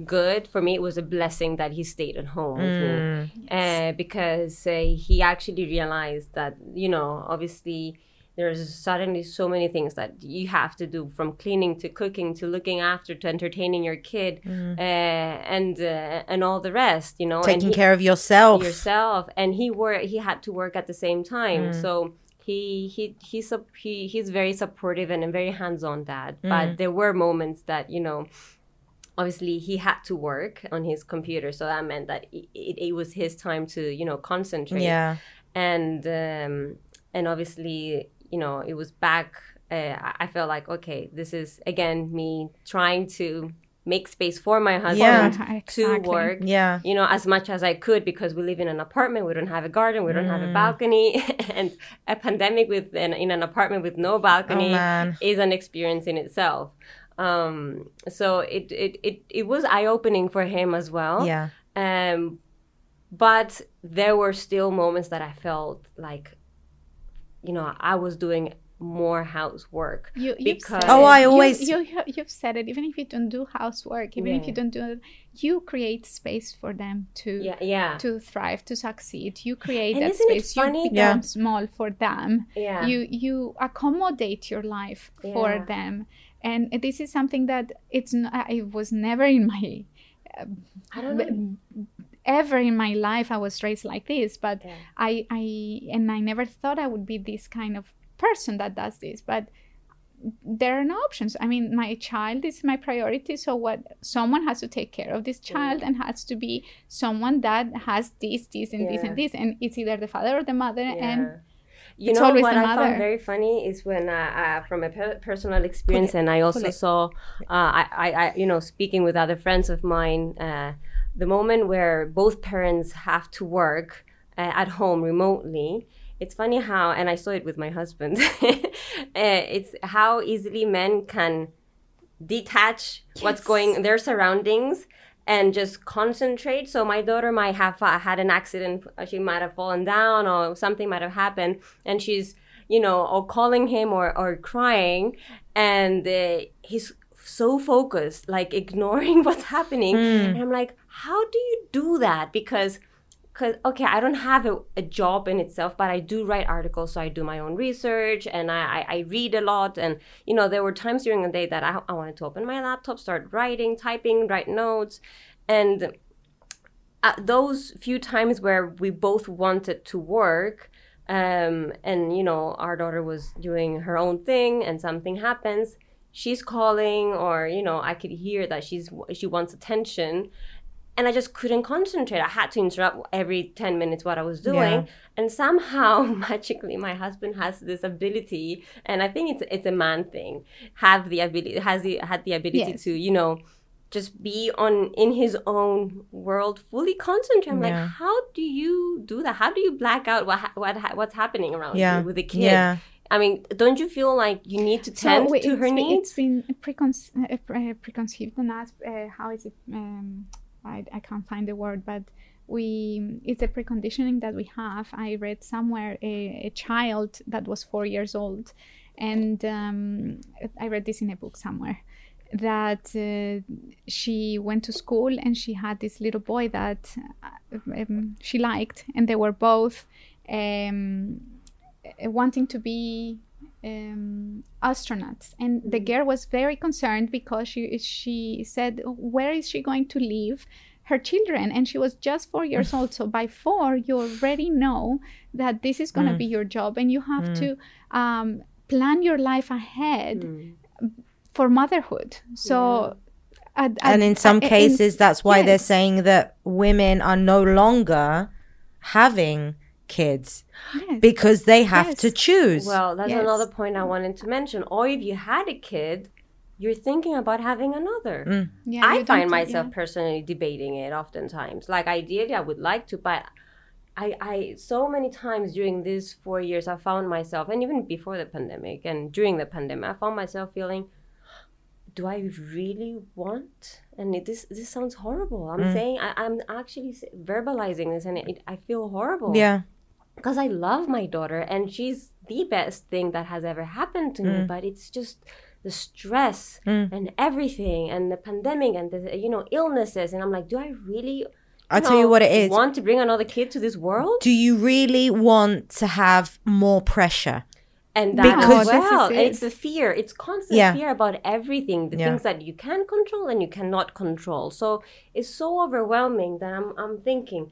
good. For me, it was a blessing that he stayed at home with Mm. me, uh, because uh, he actually realized that you know, obviously there's suddenly so many things that you have to do from cleaning to cooking to looking after to entertaining your kid uh, and uh, and all the rest you know Taking he- care of yourself. yourself. And he work he had to work at the same time. So he he he's sup- he he's very supportive and a very hands-on dad. But there were moments that you know obviously he had to work on his computer so that meant that it, it, it was his time to you know concentrate Yeah. and um, and obviously you know it was back uh, I- i felt like okay this is again me trying to make space for my husband Yeah. to work Yeah. you know as much as i could because we live in an apartment we don't have a garden we don't have a balcony and a pandemic with an, in an apartment with no balcony Oh, is an experience in itself um so it it it, it was eye-opening for him as well Yeah. um, but there were still moments that I felt like, you know, I was doing more housework. You, you've Because- Oh. I always- you, you, you've said it. Even if you don't do housework, even if you don't do it, you create space for them to Yeah, yeah, to thrive, to succeed. You create And that isn't it space. funny You that- become small for them. yeah. You you accommodate your life for them, and this is something that it's n- I was never in my I don't know. Uh, ever in my life I was raised like this, but Yeah. I I and I never thought I would be this kind of person that does this, but there are no options. I mean, my child is my priority, so what someone has to take care of this child and has to be someone that has this, this, and this, and this, and it's either the father or the mother, and Yeah. You it's know what I mother. found very funny is when uh, uh, from a per- personal experience, and I also saw, uh, I, I, I, you know, speaking with other friends of mine, uh, the moment where both parents have to work uh, at home remotely. It's funny how, and I saw it with my husband. uh, it's how easily men can detach what's going their surroundings and just concentrate. So my daughter might have uh, had an accident. uh, She might have fallen down or something might have happened, and she's you know or calling him or or crying, and uh, he's so focused, like ignoring what's happening. And I'm like, how do you do that? Because because okay i don't have a, a job in itself but i do write articles so i do my own research and I, I, read a lot and you know there were times during the day that I, I wanted to open my laptop start writing typing write notes and uh, those few times where we both wanted to work um, and you know our daughter was doing her own thing and something happens she's calling or you know i could hear that she's she wants attention and I just couldn't concentrate. I had to interrupt every 10 minutes what I was doing. Yeah. And somehow, magically, my husband has this ability, and I think it's it's a man thing, have the ability, has the, had the ability Yes. to, you know, just be on in his own world, fully concentrate. I'm Yeah. like, how do you do that? How do you black out what, what what's happening around Yeah. you with the kid? Yeah. I mean, don't you feel like you need to So, tend wait, to her been- needs? It's been preconce- uh, pre- preconceived and asked, uh, how is it? Um, I, I can't find the word, but we it's a preconditioning that we have. I read somewhere a, a child that was four years old, and um, I read this in a book somewhere that uh, she went to school and she had this little boy that uh, um, she liked, and they were both um, wanting to be um, astronauts. And the girl was very concerned because she she said, "Where is she going to live?" her children? And she was just four years old. So by four you already know that this is going to be your job and you have to um, plan your life ahead for motherhood. So, at- at- and in some in- cases, that's why they're saying that women are no longer having kids Yes. because they have Yes. to choose. Well, that's Yes. another point I wanted to mention. Or if you had a kid, you're thinking about having another. Mm. Yeah, I find myself yeah. personally debating it oftentimes. Like ideally I would like to, but I, I so many times during these four years I found myself and even before the pandemic and during the pandemic I found myself feeling do I really want and it, this this sounds horrible I'm Mm. saying I, I'm actually verbalizing this and it, I feel horrible yeah. Because I love my daughter and she's the best thing that has ever happened to Mm. me. But it's just the stress and everything and the pandemic and the you know illnesses and I'm like, do I really? I'll tell you what it is. Want to bring another kid to this world? Do you really want to have more pressure? And that Because- as well. it. it's the fear. It's constant Yeah. fear about everything, the Yeah. things that you can control and you cannot control. So it's so overwhelming that I'm I'm thinking.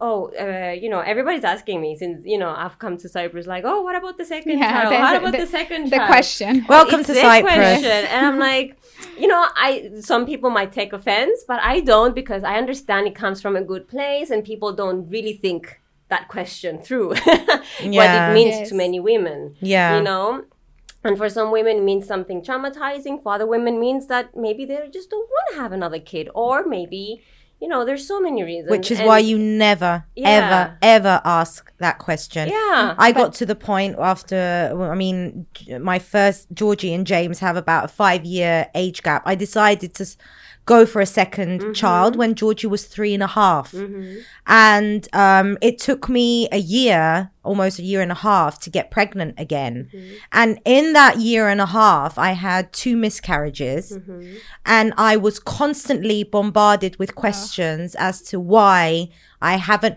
Oh, uh, you know, everybody's asking me since you know I've come to Cyprus. Like, oh, what about the second Yeah, child? the- What about the, the- second the child? question. Welcome It's to Cyprus. question. And I'm like, you know, I some people might take offense, but I don't because I understand it comes from a good place and people don't really think that question through what it means Yes. to many women. Yeah. You know? And for some women it means something traumatizing. For other women means that maybe they just don't want to have another kid. Or maybe, you know, there's so many reasons. Which is And- why you never, Yeah. ever, ever ask that question. Yeah. I got to the point after, well, I mean, my first, Georgie and James have about a five year age gap. I decided to go for a 2nd Mm-hmm. child when Georgie was three and a half. And um, it took me a year, almost a year and a half, to get pregnant again. Mm-hmm. And in that year and a half, I had two miscarriages. Mm-hmm. And I was constantly bombarded with questions as to why I haven't.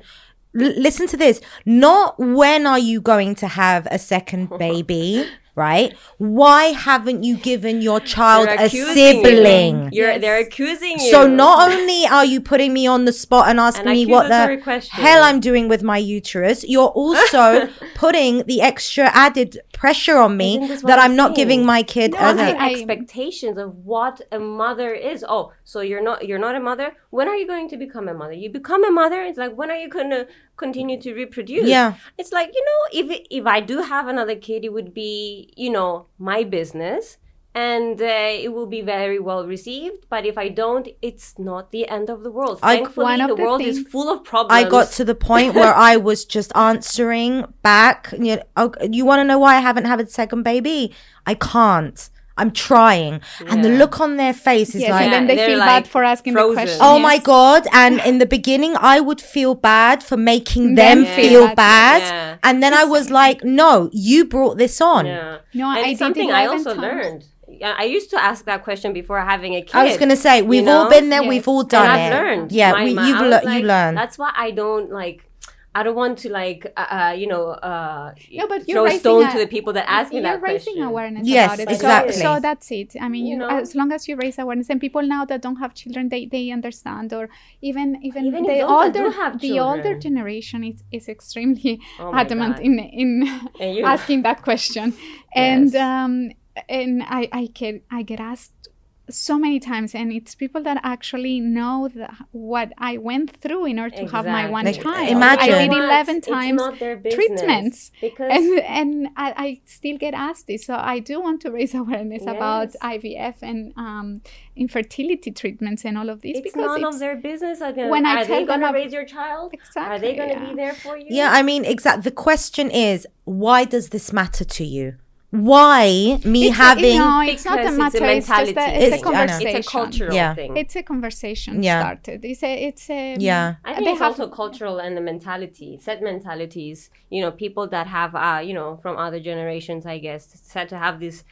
L- listen to this. Not when are you going to have a second baby, right? Why haven't you given your child a accusing you. sibling? You're, They're accusing you. So not only are you putting me on the spot and asking An me what the hell I'm doing with my uterus, you're also putting the extra added pressure on me Isn't this what that I'm I'm not giving my kid. No, as the a- I- expectations of what a mother is. Oh, so you're not you're not a mother. When are you going to become a mother? You become a mother. It's like when are you going to continue to reproduce? Yeah. It's like you know if if I do have another kid, it would be you know my business. And uh, it will be very well received, but if I don't, it's not the end of the world. I- Thankfully, the the world is full of problems. I got to the point where I was just answering back. You, know, oh, you want to know why I haven't had a second baby? I can't. I'm trying. And the look on their face is Yes, like, and then they feel like bad for asking frozen. the question. Oh yes. my god! And in the beginning, I would feel bad for making them Them feel feel bad, bad. Yeah. and then I was like, "No, you brought this on." Yeah. No, and I it's did something I 11 also times. learned. Yeah, I used to ask that question before having a kid. I was gonna say we've you all know? been there, Yes. we've all and done I've it. learned. Yeah, My- we, my- you've I was learned. like, you learn. That's why I don't like. I don't want to like, uh, uh, you know, uh, No, but you're throw a raising stone a- to the people that ask me you're raising question. awareness Yes, about it. So- exactly. So, that's it. I mean, You you, know? as long as you raise awareness, and people now that don't have children, they, they understand, or even even, Even if the older do have the older generation is is extremely Oh adamant God. in in asking that question, and Yes. um and I I get I get asked so many times and it's people that actually know the, what I went through in order to have my one Exactly. child. Imagine. I did 11 It's times not their business. treatments because and and I, I still get asked this so i do want to raise awareness about ivf and um, infertility treatments and all of this it's because none it's, of their business. Are, gonna, when I are tell they going to raise your child? Exactly, are they going to yeah. be there for you? Yeah, I mean, exactly. The question is, why does this matter to you? Why me it's a- having? no it's not a matter it's a it's, just a, mentality it's thing. a I conversation It's a cultural Yeah. thing. it's a conversation Yeah. started it's a it's a Yeah. I think they it's have- also cultural and the mentality, set mentalities. You know, people that have, uh, you know, from other generations, I guess, said to have this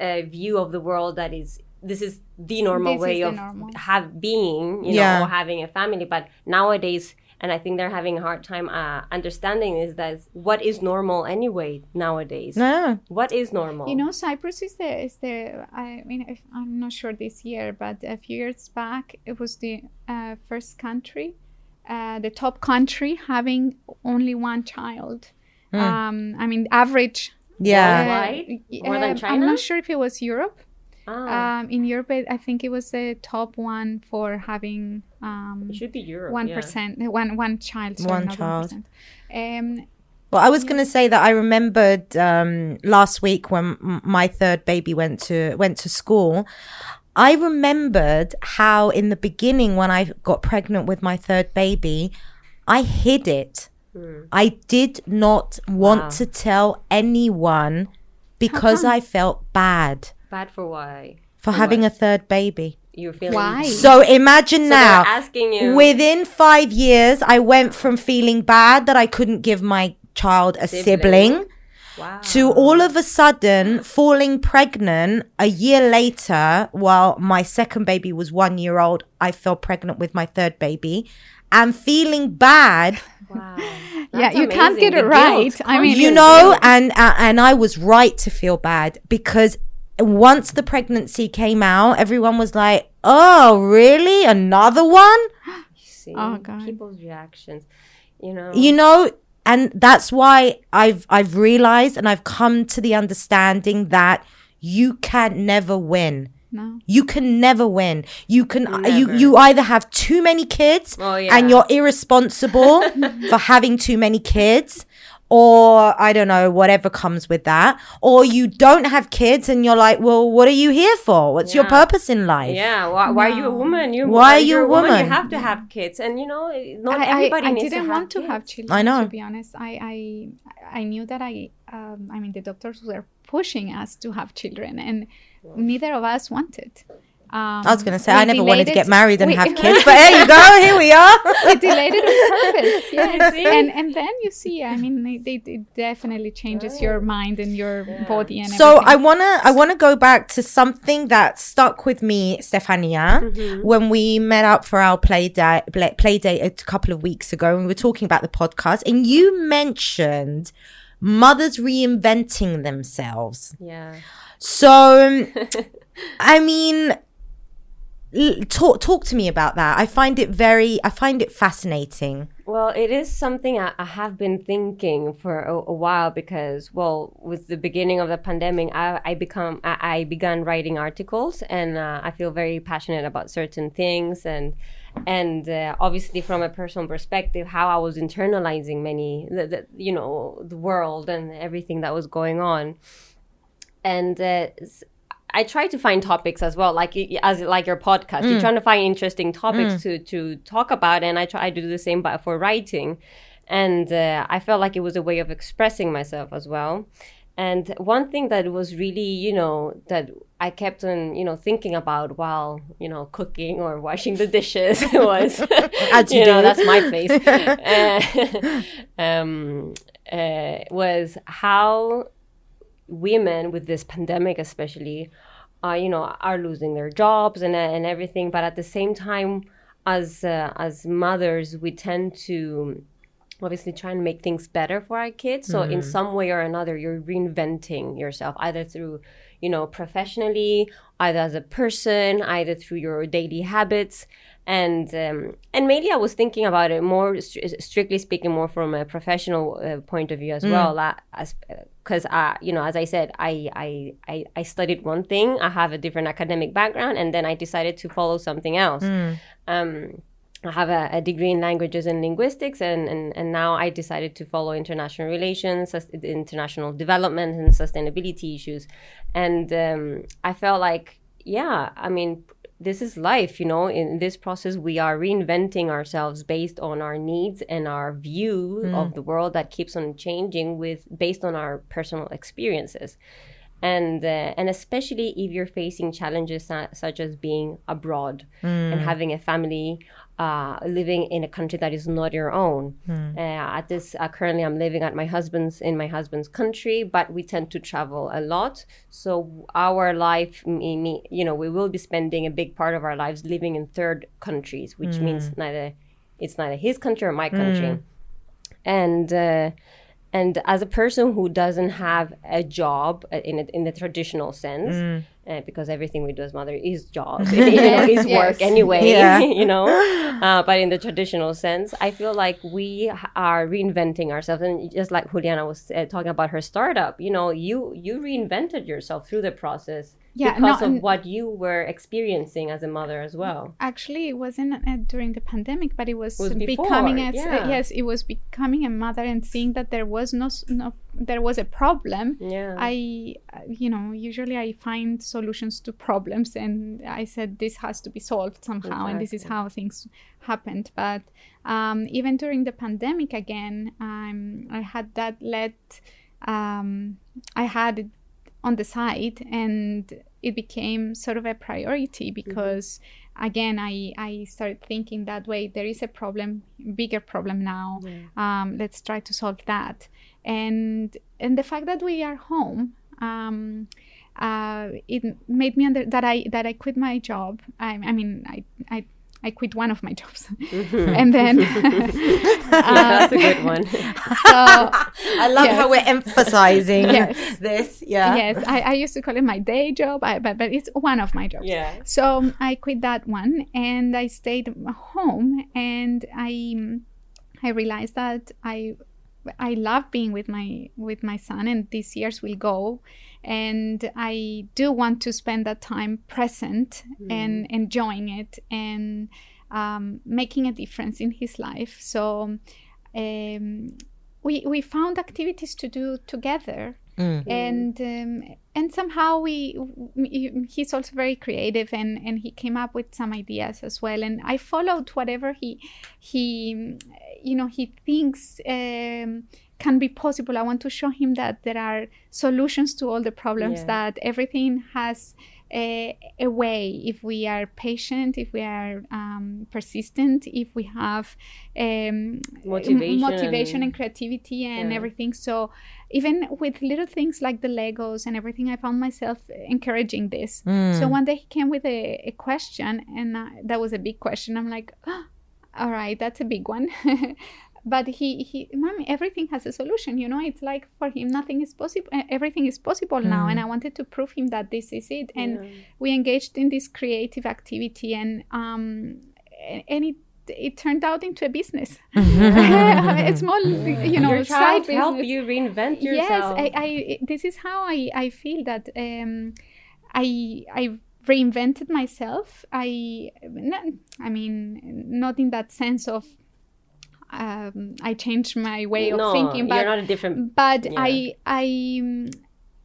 uh, view of the world that is this is the normal This way of normal. have being, you Yeah. know, or having a family. But nowadays, and I think they're having a hard time uh, understanding is that what is normal anyway nowadays. No. What is normal? You know, Cyprus is the is the. I mean, if, I'm not sure this year, but a few years back, it was the uh, first country, uh, the top country having only one child. Um, I mean, average. Yeah. Worldwide? uh, More than China. I'm not sure if it was Europe. Ah, Um, in Europe, I I think it was the top one for having um, it should be Europe. one yeah. percent, one one child, sorry, One child. 1%. Um, Well, I was going to say that I remembered um, last week when m- my third baby went to went to school. I remembered how in the beginning when I got pregnant with my third baby, I hid it. I did not want Wow. to tell anyone because I felt bad Bad for why? for having a third baby. You're feeling Why? So imagine So now, asking you within five years, I went from feeling bad that I couldn't give my child a Sibling. sibling, wow. to all of a sudden falling pregnant a year later while my second baby was one year old. I fell pregnant with my third baby and feeling bad, Wow. yeah, That's you can't amazing. get it The right. guilt, I mean, you know, and uh, and I was right to feel bad because once the pregnancy came out, everyone was like, "Oh, really? Another one?" See, Oh, God. people's reactions. You know. you know and that's why i've i've realized and i've come to the understanding that you can never win no. you can never win you can uh, you you either have too many kids Oh, yeah. and you're irresponsible for having too many kids or i don't know whatever comes with that or you don't have kids and you're like well what are you here for what's your purpose in life Yeah, why, why are you a woman? You Why are you a woman? You have to have kids, and you know, not I, everybody I, I needs didn't to want have to kids. have children. I know. To be honest, I I I knew that I um, I mean the doctors were pushing us to have children, and neither of us wanted. Um, i was going to say i never wanted to get married and we- have kids but there you go here we are. We delayed it on purpose. Yes, and and then you see, I mean, it, it, it definitely changes your mind and your body and So I wanna I wanna go back to something that stuck with me, Stefania, when we met up for our play date play, play date a couple of weeks ago, and we were talking about the podcast, and you mentioned mothers reinventing themselves. Yeah. So, I mean, l- talk talk to me about that. I find it very I find it fascinating. Well, it is something I, I have been thinking for a, a while because, well, with the beginning of the pandemic, I, I become I, I began writing articles, and uh, I feel very passionate about certain things, and and uh, obviously from a personal perspective, how I was internalizing many, the, the, you know, the world and everything that was going on, and. Uh, I try to find topics as well, like as like your podcast. You're trying to find interesting topics to to talk about, and I try to do the same, but for writing. And uh, I felt like it was a way of expressing myself as well. And one thing that was really, you know, that I kept on, you know, thinking about while, you know, cooking or washing the dishes was, As you you know, that's my place. uh, um, uh, was how women with this pandemic especially are you know are losing their jobs and and everything. But at the same time as uh, as mothers we tend to obviously try and make things better for our kids. So in some way or another you're reinventing yourself either through you know professionally either as a person either through your daily habits. And um, and mainly I was thinking about it more stri- strictly speaking more from a professional uh, point of view as well uh, as because uh, you know as I said I, I I I studied one thing I have a different academic background and then I decided to follow something else um, I have a, a degree in languages and linguistics, and, and, and now I decided to follow international relations, international development, and sustainability issues. And um, I felt like, yeah, I mean, this is life, you know. In this process, we are reinventing ourselves based on our needs and our view of the world that keeps on changing with based on our personal experiences. And uh, and especially if you're facing challenges su- such as being abroad and having a family uh, living in a country that is not your own. Uh, at this, uh, currently, I'm living at my husband's in my husband's country, but we tend to travel a lot. So our life, me, me, you know, we will be spending a big part of our lives living in third countries, which means neither it's neither his country or my country and uh, and as a person who doesn't have a job uh, in a, in the traditional sense, uh, because everything we do as mother is job, you know, is work Yes. anyway, Yeah. you know. Uh, but in the traditional sense, I feel like we are reinventing ourselves, and just like Juliana was uh, talking about her startup, you know, you you reinvented yourself through the process Yeah, because no, of what you were experiencing as a mother as well. Actually, it wasn't uh, during the pandemic, but it was, Was before, becoming as yeah. uh, yes, it was becoming a mother and seeing that there was no, no there was a problem. Yeah. I, you know, usually I find solutions to problems, and I said this has to be solved somehow, and this is how things happened. But um, even during the pandemic, again, um, I had that let, um, I had it on the side, and it became sort of a priority because, again, I I started thinking that way. There is a problem, bigger problem now. Um, let's try to solve that and and the fact that we are home um, uh, it made me under that I that I quit my job. I, I mean, I, I I quit one of my jobs, mm-hmm. and then That's a good one. so I love Yes. how we're emphasizing Yes. this. Yeah. yes, I, I used to call it my day job, I, but but it's one of my jobs. yeah. So I quit that one and I stayed home and I I realized that I I love being with my with my son and these years will go. And I do want to spend that time present and enjoying it and um, making a difference in his life. So um, we we found activities to do together. And um, and somehow we we- he's also very creative and and he came up with some ideas as well. And i followed whatever he he you know he thinks um, can be possible. I want to show him that there are solutions to all the problems Yeah. that everything has a, a way if we are patient if we are um, persistent if we have um, Motivation motivation and- creativity and Yeah. everything. So even with little things like the legos and everything i found myself encouraging this. So one day he came with a, a question and uh, that was a big question. I'm like "Ah, all right that's a big one. But he he mommy everything has a solution you know it's like for him nothing is possible everything is possible now and i wanted to prove him that this is it. And we engaged in this creative activity and um and it it turned out into a business. A small you know Your side child helped business. you reinvent yes yourself. I, I this is how i i feel that um i i reinvented myself I, I mean not in that sense of um i changed my way of no, thinking but you're not a different. but Yeah. I I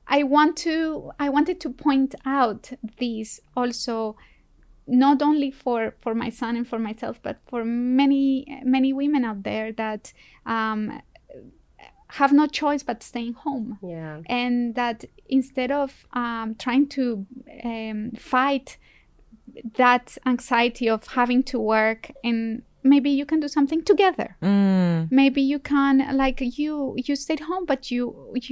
I want to I wanted to point out these also not only for for my son and for myself but for many many women out there that um, have no choice but staying home Yeah. and that instead of um, trying to um, fight that anxiety of having to work and maybe you can do something together Mm. maybe you can like you you stayed home but you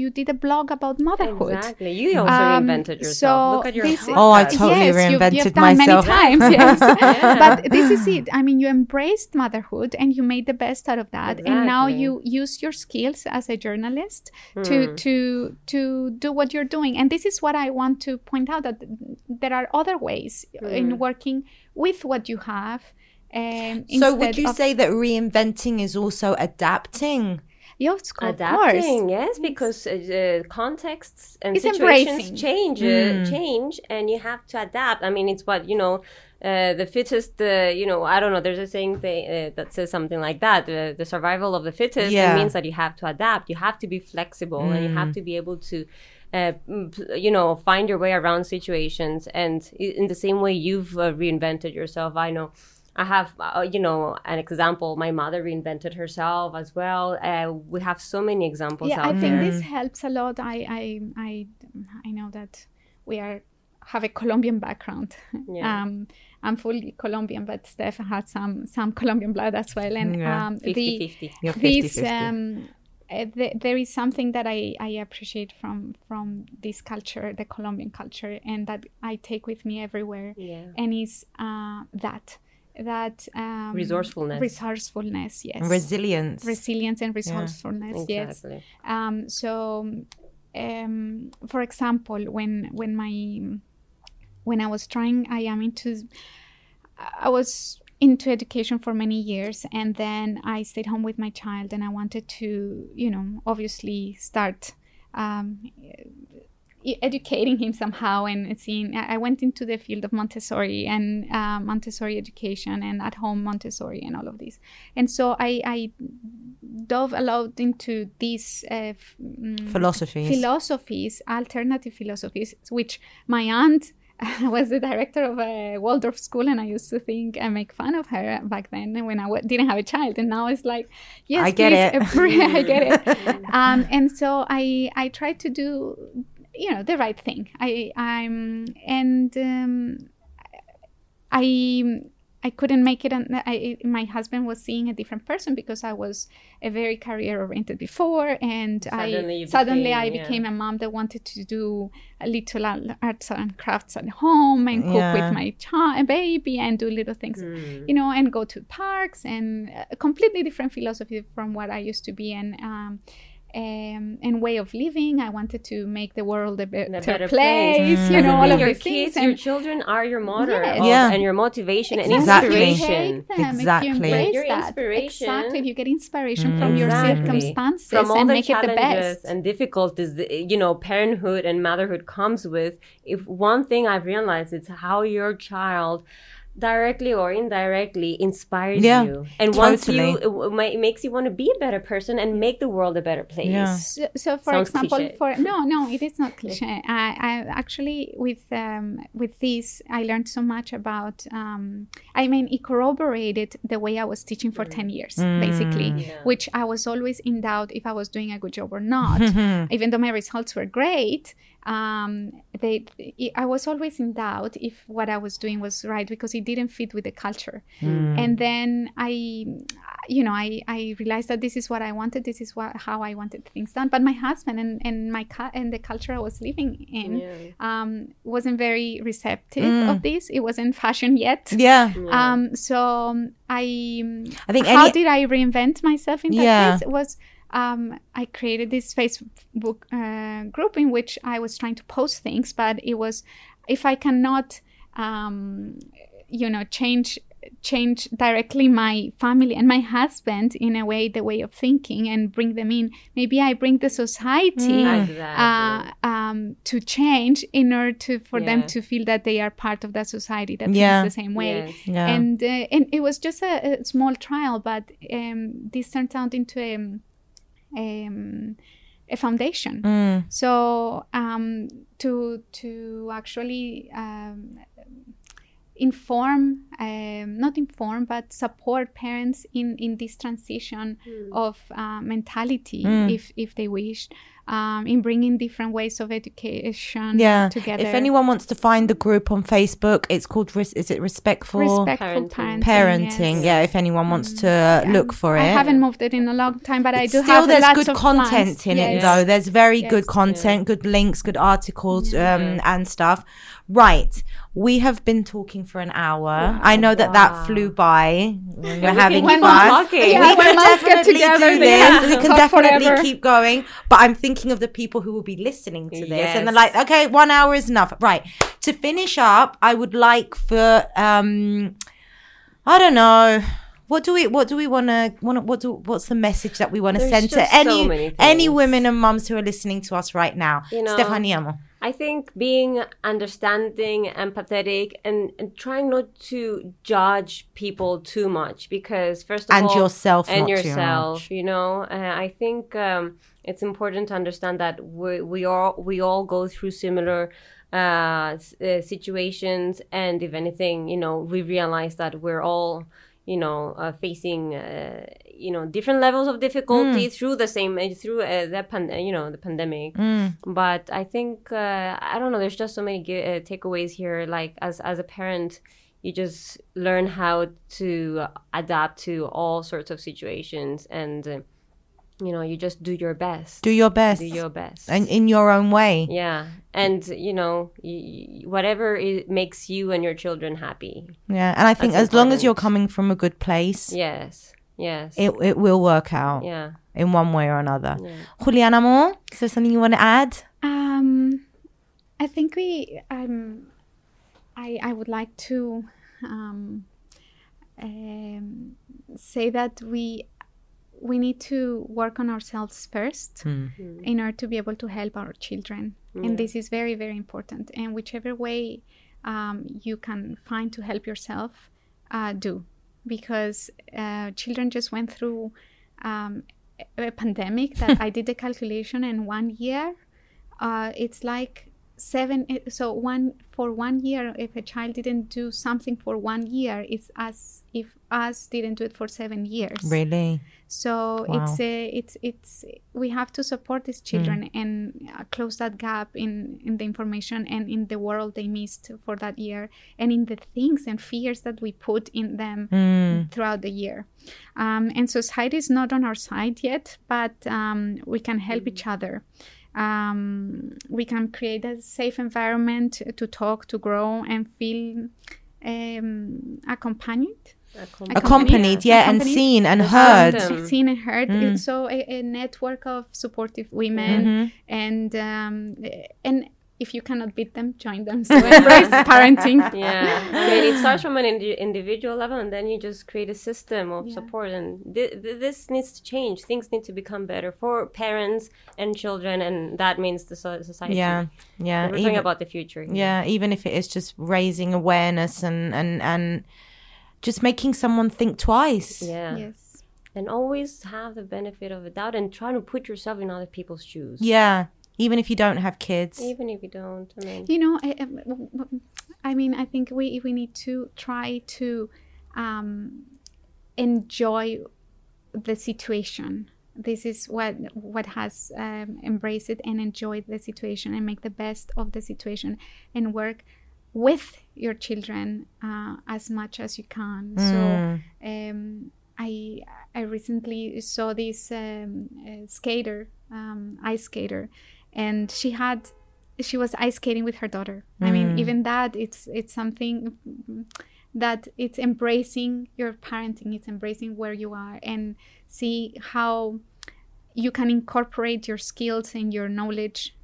you did a blog about motherhood Exactly. You also Um, reinvented yourself. so Look at your this- Oh, I totally yes, you've- reinvented you've done myself. many times yes Yeah. but this is it i mean you embraced motherhood and you made the best out of that and now you use your skills as a journalist Hmm. to to to do what you're doing and this is what i want to point out that there are other ways Hmm. in working with what you have um, So would you of- say that reinventing is also adapting? yes of course. Adapting yes because uh, uh, contexts and It's situations embracing. change uh, change and you have to adapt. I mean it's what you know uh, the fittest uh, you know i don't know there's a saying th- uh, that says something like that uh, the survival of the fittest Yeah. means that you have to adapt. You have to be flexible and you have to be able to uh, mm, you know find your way around situations. And in the same way you've uh, reinvented yourself i know I have, uh, you know, an example. My mother reinvented herself as well. Uh, we have so many examples yeah out i think this helps a lot i i i i know that we are have a colombian background Yeah. um i'm fully colombian but steph had some some colombian blood as well and Yeah. um 50 the 50. You're 50 this um uh, th- there is something that I, I appreciate from from this culture, the Colombian culture, and that I take with me everywhere. Yeah. And is uh, that that um, Resourcefulness. resourcefulness, yes, Resilience. resilience and resourcefulness, yes. Exactly. Um, so, um, for example, when when my when I was trying, I am into, I was into education for many years, and then I stayed home with my child, and I wanted to, you know, obviously start. Um, educating him somehow and seeing i went into the field of montessori and uh, montessori education and at home montessori and all of this and so i, I dove a lot into these uh, mm, philosophies philosophies alternative philosophies which my aunt was the director of a Waldorf school, and I used to think and make fun of her back then when I w- didn't have a child. And now it's like, yes, I get it. I get it. Um, and so I I tried to do you know the right thing i i'm and um, i I couldn't make it. And I, my husband was seeing a different person because I was a very career oriented before, and suddenly I suddenly became, I became yeah. a mom that wanted to do a little arts and crafts at home and cook yeah. with my child, baby, and do little things, mm. you know, and go to parks and a completely different philosophy from what I used to be, and. Um, um, and way of living. I wanted to make the world a better, a better place. place. Mm. You know, all of your these kids, things. your children are your motor, yes. yeah. and your motivation exactly. and inspiration. Exactly. If you embrace your that, inspiration. Exactly. If you get inspiration mm. from your circumstances from all and the make it the best. and difficulties, you know, parenthood and motherhood comes with. If one thing I've realized, it's how your child directly or indirectly inspires yeah, you and totally. wants you it, makes you want to be a better person and make the world a better place yeah. so, so for Sounds example cliche. for no no it is not cliche I, I actually with um, with this i learned so much about um, i mean it corroborated the way i was teaching for mm. 10 years mm. basically yeah. which i was always in doubt if i was doing a good job or not even though my results were great um, they, I was always in doubt if what I was doing was right because it didn't fit with the culture. Mm. And then I, you know, I, I realized that this is what I wanted. This is what how I wanted things done. But my husband and, and my and the culture I was living in yeah. um, wasn't very receptive mm. of this. It wasn't fashion yet. Yeah. Um, so I, I think how any... did I reinvent myself in that yeah. case? Was um, I created this Facebook uh, group in which I was trying to post things, but it was if I cannot, um, you know, change change directly my family and my husband in a way the way of thinking and bring them in maybe i bring the society mm. uh, um, to change in order to for yeah. them to feel that they are part of that society that yeah. thinks the same way yes. yeah. and uh, and it was just a, a small trial but um, this turned out into a um, a foundation. Mm. So um, to to actually um, inform, um, not inform, but support parents in in this transition mm. of uh, mentality, mm. if if they wish um, in bringing different ways of education yeah. together. If anyone wants to find the group on Facebook, it's called Is it Respectful, Respectful Parenting? Parenting. Yes. Yeah, if anyone wants to yeah. look for it. I haven't moved it in a long time, but it's I do have lots of still, have there's lots good of content plans. in yes. it though. There's very yes. good content, yeah. good links, good articles, um, and stuff. Right. We have been talking for an hour. Wow, I know that wow. that flew by. We're having fun. Yeah, we can definitely together, do this. We can definitely forever. keep going. But I'm thinking of the people who will be listening to this, yes. and they're like, "Okay, one hour is enough." Right. To finish up, I would like for um, I don't know what do we what do we want to want what do what's the message that we want to send to any so any women and moms who are listening to us right now you know, stefaniamo i think being understanding empathetic and, and trying not to judge people too much because first of all and all yourself and yourself you know? Uh, i think um, it's important to understand that we, we all we all go through similar uh, uh, situations. And if anything you know we realize that we're all you know uh, facing uh, you know different levels of difficulty mm. through the same uh, through uh, the pan- you know the pandemic. Mm. but i think uh, i don't know there's just so many uh, takeaways here. Like as as a parent you just learn how to adapt to all sorts of situations and you know you just do your best. Do your best. Do your best. And in your own way. Yeah. And you know whatever it makes you and your children happy. Yeah and i think as important. long as you're coming from a good place yes yes. It, it will work out yeah. in one way or another. Yeah. juliana more is there something you want to add? Um i think we um I, I would like to um, um, say that we we need to work on ourselves first Hmm. in order to be able to help our children. And this is very very important. And whichever way um, you can find to help yourself uh, do because uh, children just went through um, a pandemic that i did the calculation in one year uh, it's like seven eh, so one for one year if a child didn't do something for one year it's as if us didn't do it for seven years Really? so Wow. it's a, it's it's we have to support these children and uh, close that gap in in the information and in the world they missed for that year and in the things and fears that we put in them Mm. throughout the year um, and society is not on our side yet but um, we can help each other um, we can create a safe environment to talk to grow and feel um, accompanied Accompanied, yeah, and seen and The heard. system. seen and heard. Mm. So a, a network of supportive women, Mhm. and um, and if you cannot beat them, join them. So embrace parenting. Yeah, I mean, it starts from an indi- individual level, and then you just create a system of Yeah. support. And th- th- this needs to change. Things need to become better for parents and children, and that means the so- society. Yeah, yeah. we're talking about the future. here. yeah, even if it is just raising awareness and and and just making someone think twice. yeah, Yes. and always have the benefit of a doubt, and try to put yourself in other people's shoes. Yeah, even if you don't have kids. even if you don't. I mean, You know, I, I- I mean, I think we we need to try to um, enjoy the situation. This is what what has um, embraced it and enjoyed the situation and make the best of the situation and work with your children uh, as much as you can. Mm. So um, I I recently saw this um, uh, skater, um, ice skater, and she had she was ice skating with her daughter. I mean, Mm. even that it's it's something that it's embracing your parenting, it's embracing where you are, and see how you can incorporate your skills and your knowledge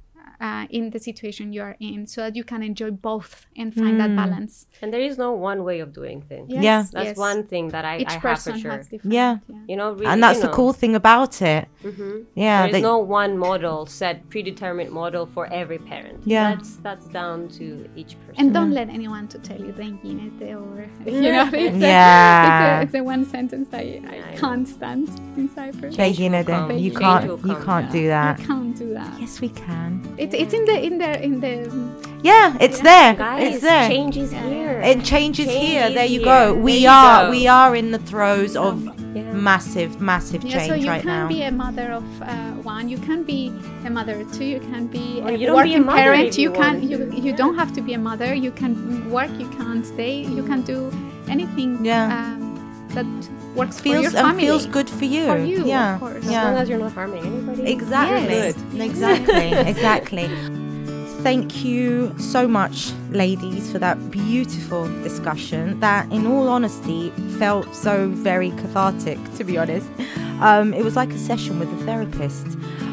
uh, in the situation you are in, so that you can enjoy both and find that Mm. balance. and there is no one way of doing things. Yes, Yeah. That's yes. one thing that I, Each I have person for sure. has different. Yeah. You know, really, and that's the know. cool thing about it. Mhm. Yeah, There that- is no one model set predetermined model for every parent. Yeah. that's that's down to each person. And don't let anyone to tell you den ginete or you know it's Yeah. a, it's, a, it's a one sentence I, I I can't stand in Cyprus. Change Taking will it in. come. You can't. You can't do that. I can't do that. Yes, we can. It's it's in the in the in the Yeah, it's Yeah. there. Guys, it's there. change is Yeah. here. It changes Change here. is There you here. go. There We you are go. we are in the throes of Yeah. massive, massive yeah. change So you right can now. be a mother of uh, one. You can be a mother of two. You can be Or a you don't be a working parent. you You can want you to. you don't have to be a mother. You can work. You can stay. You can do anything. Yeah. Um, that works for feels your family. feels good for you. For you, of yeah. As Yeah. long as you're not harming anybody. Exactly. Yes. Exactly. exactly. Thank you so much, ladies, for that beautiful discussion that, in all honesty, felt so very cathartic, to be honest. Um, it was like a session with a therapist.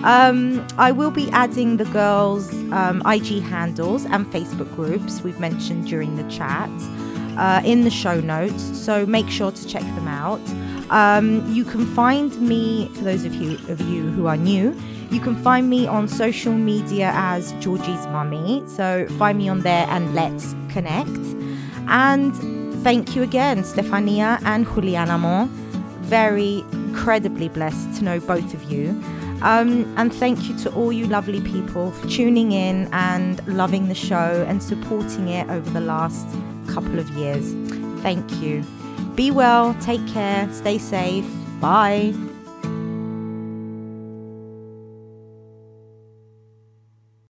Um, I will be adding the girls' um, IG handles and Facebook groups we've mentioned during the chat uh, in the show notes, so make sure to check them out. Um, you can find me, for those of you of you who are new, you can find me on social media as Georgie's Mummy. So find me on there and let's connect. And thank you again, Stefania and Juliana Mo. Very incredibly blessed to know both of you. Um, and thank you to all you lovely people for tuning in and loving the show and supporting it over the last couple of years. Thank you. Be well, take care, stay safe. Bye.